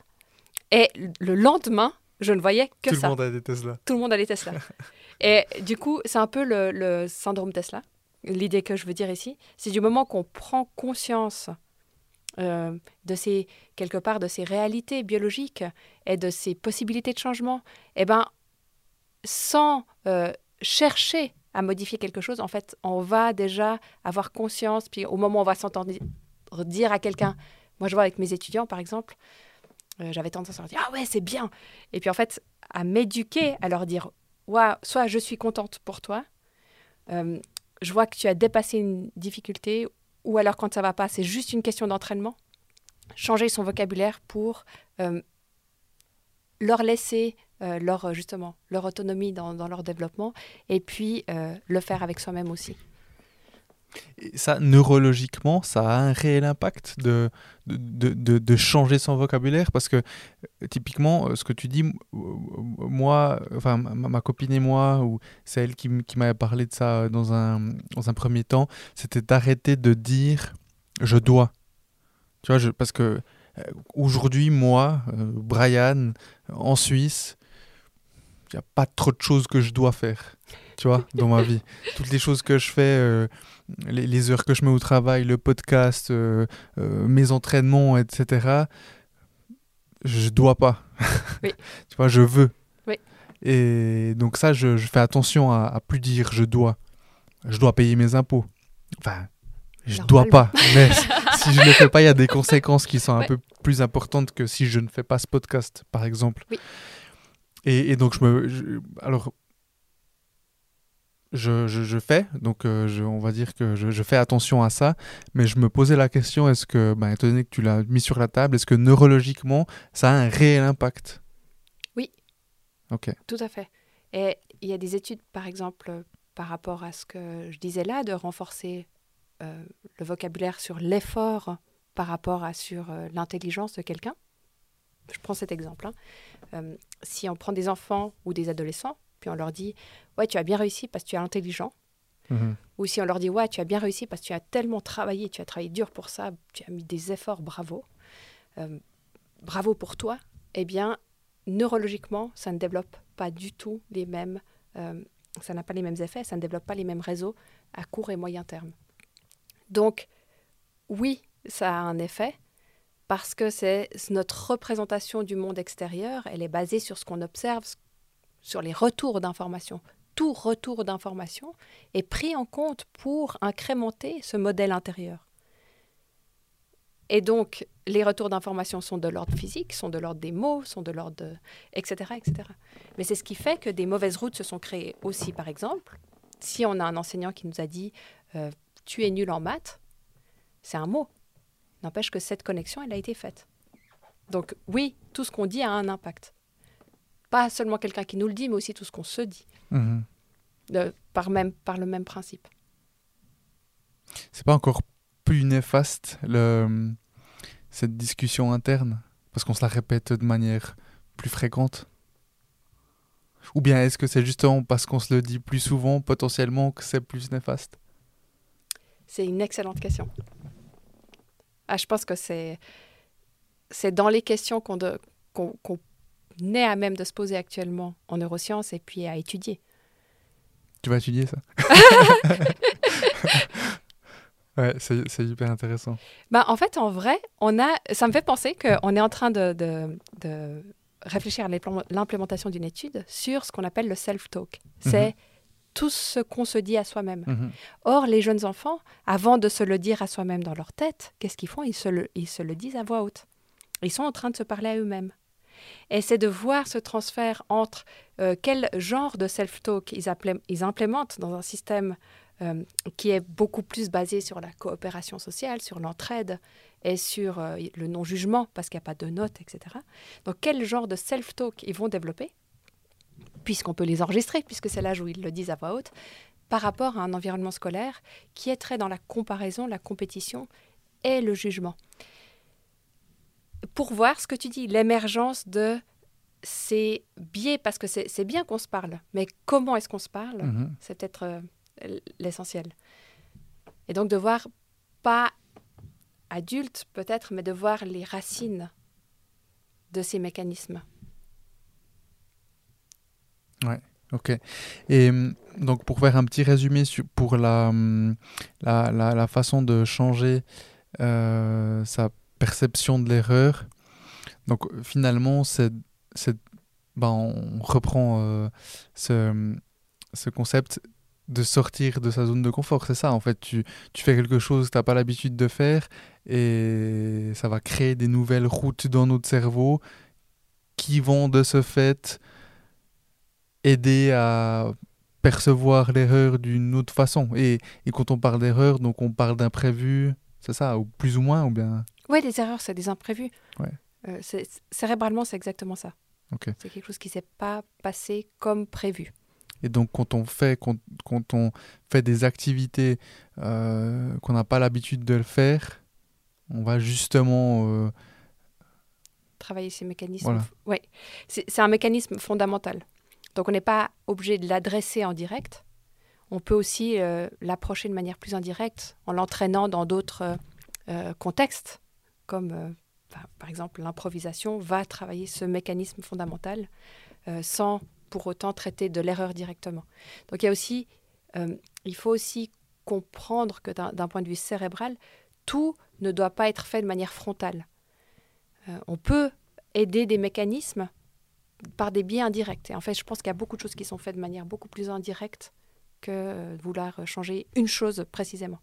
Et le lendemain, je ne voyais que Tout ça. le monde a des Tesla. Tout le monde a les Tesla. Et du coup, c'est un peu le, le syndrome Tesla. L'idée que je veux dire ici, c'est du moment qu'on prend conscience euh, de ces quelque part de ces réalités biologiques et de ces possibilités de changement, et ben sans euh, chercher à modifier quelque chose, en fait, on va déjà avoir conscience. Puis au moment où on va s'entendre dire à quelqu'un, moi je vois avec mes étudiants par exemple, euh, j'avais tendance à leur dire ah ouais c'est bien, et puis en fait à m'éduquer, à leur dire Waouh, soit je suis contente pour toi, je vois que tu as dépassé une difficulté, ou alors quand ça va pas, c'est juste une question d'entraînement. Changer son vocabulaire pour euh, leur laisser euh, leur justement leur autonomie dans, leur développement, et puis euh, le faire avec soi-même aussi. Et ça, neurologiquement, ça a un réel impact de, de, de, changer son vocabulaire parce que euh, typiquement, euh, ce que tu dis, euh, moi, enfin ma, copine et moi, ou c'est elle qui, qui m'avait parlé de ça dans un, dans un premier temps, c'était d'arrêter de dire je dois. Tu vois, parce que aujourd'hui, moi, Brian, en Suisse, il n'y a pas trop de choses que je dois faire, tu vois, dans ma vie. Toutes les choses que je fais, euh, les, les heures que je mets au travail, le podcast, euh, euh, mes entraînements, etc., je dois pas. Oui. tu vois, je veux. Oui. Et donc ça, je, je fais attention à, à plus dire je dois. Je dois payer mes impôts. Enfin, Je dois pas. Mais si je ne le fais pas, il y a des conséquences qui sont un peu plus importantes que si je ne fais pas ce podcast, par exemple. Oui. Et, donc, je me. alors, je, je, fais, donc euh, je, on va dire que je, je, fais attention à ça, mais je me posais la question, est-ce que, ben, étant donné que tu l'as mis sur la table, est-ce que neurologiquement, ça a un réel impact? Oui. Ok. Tout à fait. Et il y a des études, par exemple, par rapport à ce que je disais là, de renforcer euh, le vocabulaire sur l'effort par rapport à sur euh, l'intelligence de quelqu'un. Je prends cet exemple. Hein. si on prend des enfants ou des adolescents, puis on leur dit ouais tu as bien réussi parce que tu es intelligent. Mhm. ou si on leur dit ouais tu as bien réussi parce que tu as tellement travaillé tu as travaillé dur pour ça tu as mis des efforts bravo. Euh, bravo pour toi. Eh bien neurologiquement ça ne développe pas du tout les mêmes euh, ça n'a pas les mêmes effets ça ne développe pas les mêmes réseaux à court et moyen terme. Donc oui ça a un effet parce que c'est notre représentation du monde extérieur, elle est basée sur ce qu'on observe, sur les retours d'informations. Tout retour d'informations est pris en compte pour incrémenter ce modèle intérieur. Et donc, les retours d'informations sont de l'ordre physique, sont de l'ordre des mots, sont de l'ordre etc. etc. Mais c'est ce qui fait que des mauvaises routes se sont créées aussi, par exemple. Si on a un enseignant qui nous a dit euh, Tu es nul en maths », c'est un mot. N'empêche que cette connexion, elle a été faite. Donc oui, tout ce qu'on dit a un impact. Pas seulement quelqu'un qui nous le dit, mais aussi tout ce qu'on se dit. Mhm. par, même, par le même principe. C'est pas encore plus néfaste le, cette discussion interne? Parce qu'on se la répète de manière plus fréquente? Ou bien est-ce que c'est justement parce qu'on se le dit plus souvent, potentiellement, que c'est plus néfaste? C'est une excellente question. Ah, je pense que c'est, c'est dans les questions qu'on, qu'on n'est à même de se poser actuellement en neurosciences et puis à étudier. Tu vas étudier ça? Ouais, c'est, hyper intéressant. Bah, en fait, en vrai, on a, ça me fait penser qu'on est en train de, de, réfléchir à l'implémentation d'une étude sur ce qu'on appelle le self-talk. Mhm. C'est tout ce qu'on se dit à soi-même. Mhm. Or, les jeunes enfants, avant de se le dire à soi-même dans leur tête, qu'est-ce qu'ils font? Ils se, le, ils se le disent à voix haute. Ils sont en train de se parler à eux-mêmes. C'est de voir ce transfert entre euh, quel genre de self-talk ils, ils, implémentent dans un système euh, qui est beaucoup plus basé sur la coopération sociale, sur l'entraide et sur euh, le non-jugement, parce qu'il n'y a pas de notes, etc. Donc quel genre de self-talk ils vont développer, puisqu'on peut les enregistrer, puisque c'est l'âge où ils le disent à voix haute, par rapport à un environnement scolaire qui est très dans la comparaison, la compétition et le jugement pour voir ce que tu dis, l'émergence de ces biais, parce que c'est bien qu'on se parle, mais comment est-ce qu'on se parle, mhm. c'est peut-être euh, l'essentiel. Et donc de voir, pas adulte peut-être, mais de voir les racines de ces mécanismes. Ouais, ok. Et hum, donc pour faire un petit résumé pour hum, la, la, la, façon de changer euh, sa perception de l'erreur. Donc finalement, ben, on reprend euh, ce, ce, concept de sortir de sa zone de confort. C'est ça, en fait. Tu, tu fais quelque chose que tu n'as pas l'habitude de faire et ça va créer des nouvelles routes dans notre cerveau qui vont de ce fait aider à percevoir l'erreur d'une autre façon. Et, et quand on parle d'erreur, donc on parle d'imprévu, c'est ça, ou plus ou moins, ou bien? Oui, des erreurs, c'est des imprévus. Ouais. Euh, cérébralement, c'est exactement ça. C'est quelque chose qui ne s'est pas passé comme prévu. Et donc, quand on fait, quand, quand on fait des activités euh, qu'on n'a pas l'habitude de le faire, on va justement euh, travailler ces mécanismes. Ouais, c'est un mécanisme fondamental. Donc, on n'est pas obligé de l'adresser en direct. On peut aussi l'approcher de manière plus indirecte en l'entraînant dans d'autres contextes comme euh, par exemple l'improvisation, va travailler ce mécanisme fondamental euh, sans pour autant traiter de l'erreur directement. Donc il euh, faut aussi comprendre que d'un point de vue cérébral, tout ne doit pas être fait de manière frontale. on peut aider des mécanismes par des biais indirects. Et en fait, je pense qu'il y a beaucoup de choses qui sont faites de manière beaucoup plus indirecte que vouloir changer une chose précisément.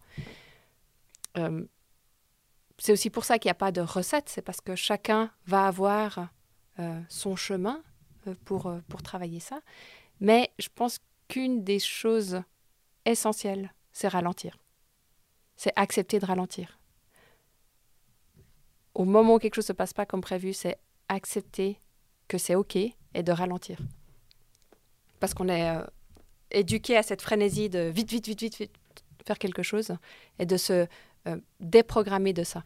C'est aussi pour ça qu'il n'y a pas de recette, c'est parce que chacun va avoir euh, son chemin euh, pour, pour travailler ça. Mais je pense qu'une des choses essentielles, c'est ralentir. C'est accepter de ralentir. Au moment où quelque chose ne se passe pas comme prévu, c'est accepter que c'est OK et de ralentir. Parce qu'on est éduqué à cette frénésie de vite, vite, vite, vite, vite faire quelque chose et de se euh, déprogrammer de ça.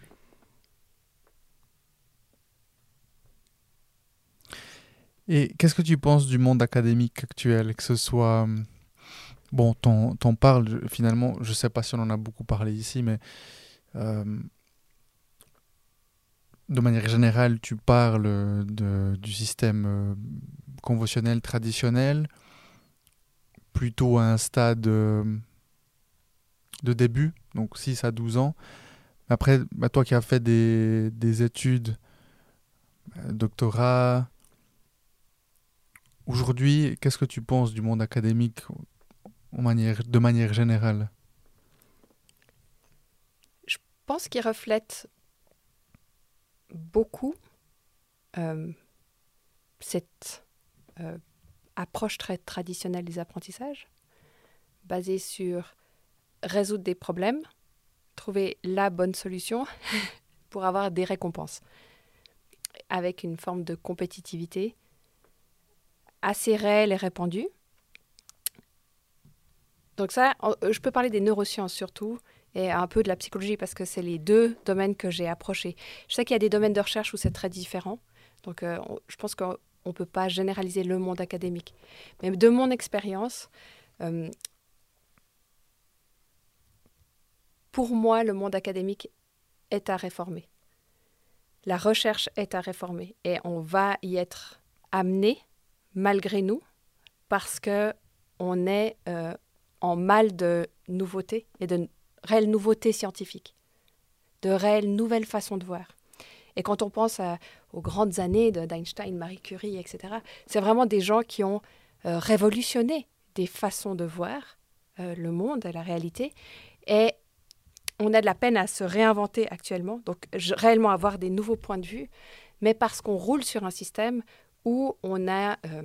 Et qu'est-ce que tu penses du monde académique actuel, que ce soit... Euh, bon, t'en, parles finalement, je ne sais pas si on en a beaucoup parlé ici, mais euh, de manière générale, tu parles de, du système conventionnel traditionnel, plutôt à un stade de début, donc 6 à 12 ans. Après, bah, toi qui as fait des, des études, euh, doctorat, aujourd'hui, qu'est-ce que tu penses du monde académique de manière générale? Je pense qu'il reflète beaucoup euh, cette euh, approche très traditionnelle des apprentissages, basée sur résoudre des problèmes, trouver la bonne solution pour avoir des récompenses, avec une forme de compétitivité assez réelle et répandue. Donc ça, euh, je peux parler des neurosciences surtout, et un peu de la psychologie, parce que c'est les deux domaines que j'ai approchés. Je sais qu'il y a des domaines de recherche où c'est très différent, donc euh, je pense qu'on ne peut pas généraliser le monde académique. Mais de mon expérience, euh, pour moi, le monde académique est à réformer. La recherche est à réformer et on va y être amené malgré nous parce que on est euh, en mal de nouveautés et de réelles nouveautés scientifiques, de réelles nouvelles façons de voir. Et quand on pense aux grandes années d'Einstein, Marie Curie, etc., c'est vraiment des gens qui ont euh, révolutionné des façons de voir euh, le monde la réalité. Et on a de la peine à se réinventer actuellement, donc réellement avoir des nouveaux points de vue, mais parce qu'on roule sur un système où on a euh,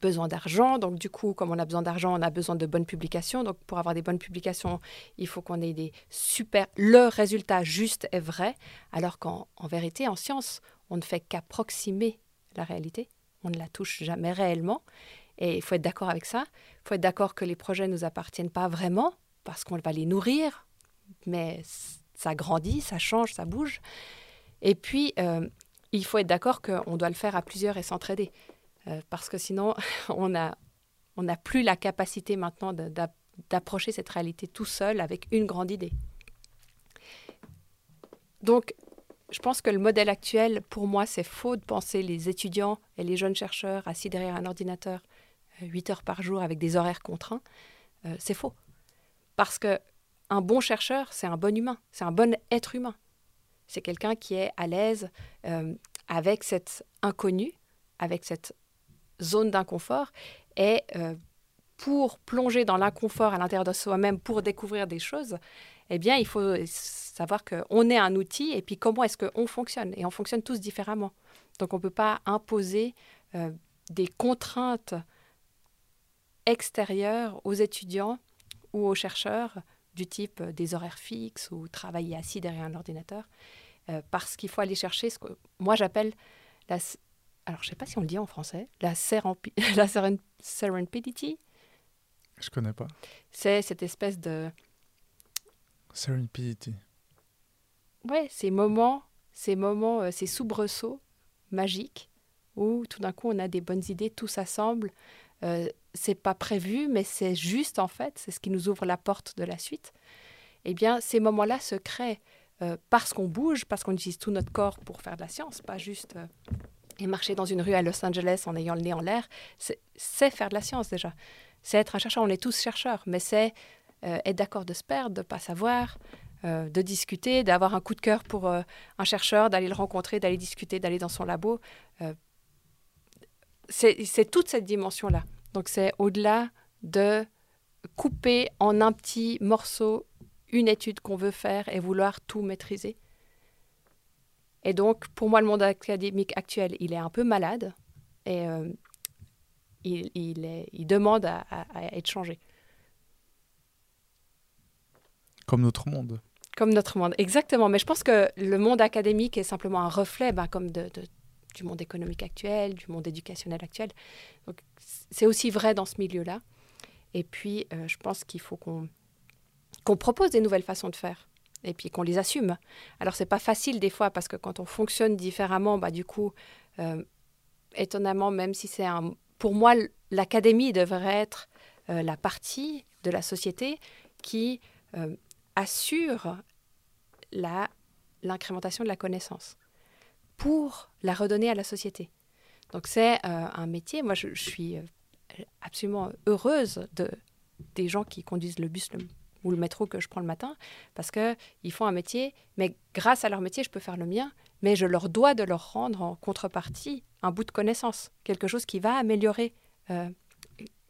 besoin d'argent. Donc du coup, comme on a besoin d'argent, on a besoin de bonnes publications. Donc pour avoir des bonnes publications, il faut qu'on ait des super... Le résultat juste est vrai, alors qu'en vérité, en science, on ne fait qu'approximer la réalité. On ne la touche jamais réellement. Et il faut être d'accord avec ça. Il faut être d'accord que les projets ne nous appartiennent pas vraiment, parce qu'on va les nourrir, mais ça grandit, ça change, ça bouge. Et puis, euh, il faut être d'accord qu'on doit le faire à plusieurs et s'entraider. Euh, parce que sinon, on n'a on plus la capacité maintenant d'approcher cette réalité tout seul avec une grande idée. Donc, je pense que le modèle actuel, pour moi, c'est faux de penser les étudiants et les jeunes chercheurs assis derrière un ordinateur 8 euh, heures par jour avec des horaires contraints. c'est faux. Parce que un bon chercheur, c'est un bon humain, c'est un bon être humain. C'est quelqu'un qui est à l'aise euh, avec cet inconnu, avec cette zone d'inconfort. Et euh, pour plonger dans l'inconfort à l'intérieur de soi-même, pour découvrir des choses, eh bien, il faut savoir qu'on est un outil et puis comment est-ce qu'on fonctionne. Et on fonctionne tous différemment. Donc on ne peut pas imposer euh, des contraintes extérieures aux étudiants ou aux chercheurs du type euh, des horaires fixes ou travailler assis derrière un ordinateur, euh, parce qu'il faut aller chercher ce que moi j'appelle la... Alors, je ne sais pas si on le dit en français, la, la serendipity. Je connais pas. C'est cette espèce de... Serendipity. Ouais, ces moments, ces moments, euh, ces soubresauts magiques où tout d'un coup on a des bonnes idées, tout s'assemble, euh, c'est pas prévu, mais c'est juste en fait, c'est ce qui nous ouvre la porte de la suite. Eh bien, ces moments-là se créent euh, parce qu'on bouge, parce qu'on utilise tout notre corps pour faire de la science, pas juste euh, et marcher dans une rue à Los Angeles en ayant le nez en l'air. C'est faire de la science déjà. C'est être un chercheur. On est tous chercheurs, mais c'est être d'accord de se perdre, de pas savoir, de discuter, d'avoir un coup de cœur pour un chercheur, d'aller le rencontrer, d'aller discuter, d'aller dans son labo c'est toute cette dimension-là. Donc c'est au-delà de couper en un petit morceau une étude qu'on veut faire et vouloir tout maîtriser. Et donc, pour moi, le monde académique actuel, il est un peu malade et euh, il, il, est, il, demande à, à, être changé. Comme notre monde. Comme notre monde, exactement. Mais je pense que le monde académique est simplement un reflet ben, comme de, de, du monde économique actuel, du monde éducationnel actuel. Donc, c'est aussi vrai dans ce milieu-là. Et puis, euh, je pense qu'il faut qu'on propose des nouvelles façons de faire et puis qu'on les assume. Alors c'est pas facile des fois parce que quand on fonctionne différemment, bah du coup, euh, étonnamment, même si c'est un, pour moi, l'académie devrait être euh, la partie de la société qui assure la l'incrémentation de la connaissance pour la redonner à la société. Donc c'est un métier. Moi, je, suis absolument heureuse de des gens qui conduisent le bus ou le métro que je prends le matin, parce qu'ils font un métier, mais grâce à leur métier, je peux faire le mien, mais je leur dois de leur rendre en contrepartie un bout de connaissance, quelque chose qui va améliorer euh,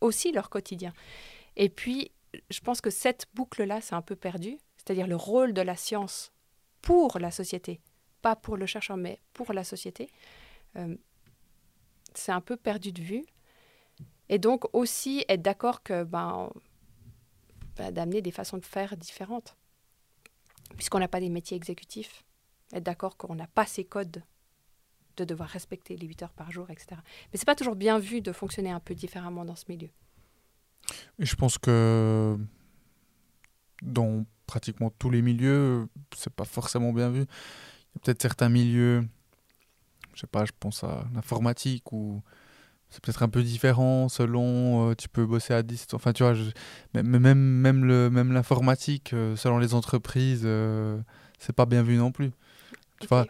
aussi leur quotidien. Et puis, je pense que cette boucle-là, c'est un peu perdu, c'est-à-dire le rôle de la science pour la société, pas pour le chercheur, mais pour la société. Euh, c'est un peu perdu de vue. Et donc aussi être d'accord que ben, bah, d'amener des façons de faire différentes. Puisqu'on n'a pas des métiers exécutifs. Être d'accord qu'on n'a pas ces codes de devoir respecter les 8 heures par jour, etc. Mais c'est pas toujours bien vu de fonctionner un peu différemment dans ce milieu. Je pense que dans pratiquement tous les milieux, c'est pas forcément bien vu. Il y a peut-être certains milieux, je sais pas, je pense à l'informatique ou c'est peut-être un peu différent selon euh, tu peux bosser à distance. Enfin tu vois mais, même même le même l'informatique euh, selon les entreprises euh, c'est pas bien vu non plus. Tu vois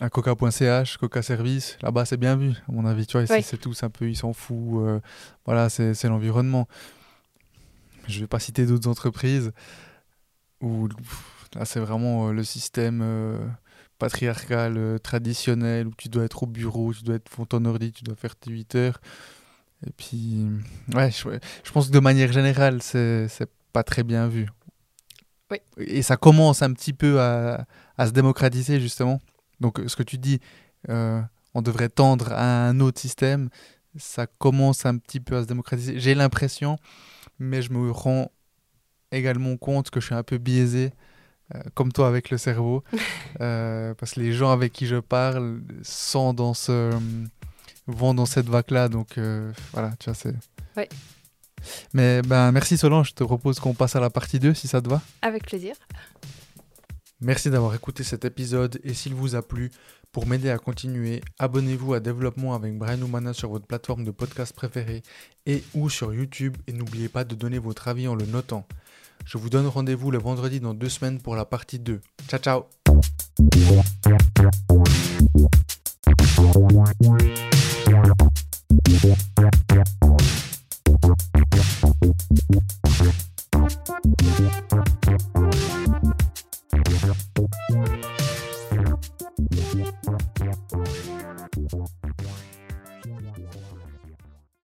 un coca.ch coca service là-bas c'est bien vu à mon avis. Tu vois ici c'est tous un peu ils s'en foutent voilà c'est l'environnement. Je vais pas citer d'autres entreprises où là c'est vraiment le système patriarcal, euh, traditionnel, où tu dois être au bureau, tu dois être font ton ordi, tu dois faire tes 8 heures. Et puis, ouais, je, pense que de manière générale, c'est pas très bien vu. Oui. Et ça commence un petit peu à, à, se démocratiser, justement. Donc, ce que tu dis, euh, on devrait tendre à un autre système, ça commence un petit peu à se démocratiser. J'ai l'impression, mais je me rends également compte que je suis un peu biaisé euh, comme toi avec le cerveau, euh, parce que les gens avec qui je parle sont dans ce, vont dans cette vague-là, donc euh, voilà, tu vois, c'est... Oui. Mais ben, merci Solange, je te propose qu'on passe à la partie 2 si ça te va. Avec plaisir. Merci d'avoir écouté cet épisode et s'il vous a plu, pour m'aider à continuer, abonnez-vous à Développement avec Brian Oumana sur votre plateforme de podcast préférée et ou sur YouTube et n'oubliez pas de donner votre avis en le notant. Je vous donne rendez-vous le vendredi dans deux semaines pour la partie 2. Ciao ciao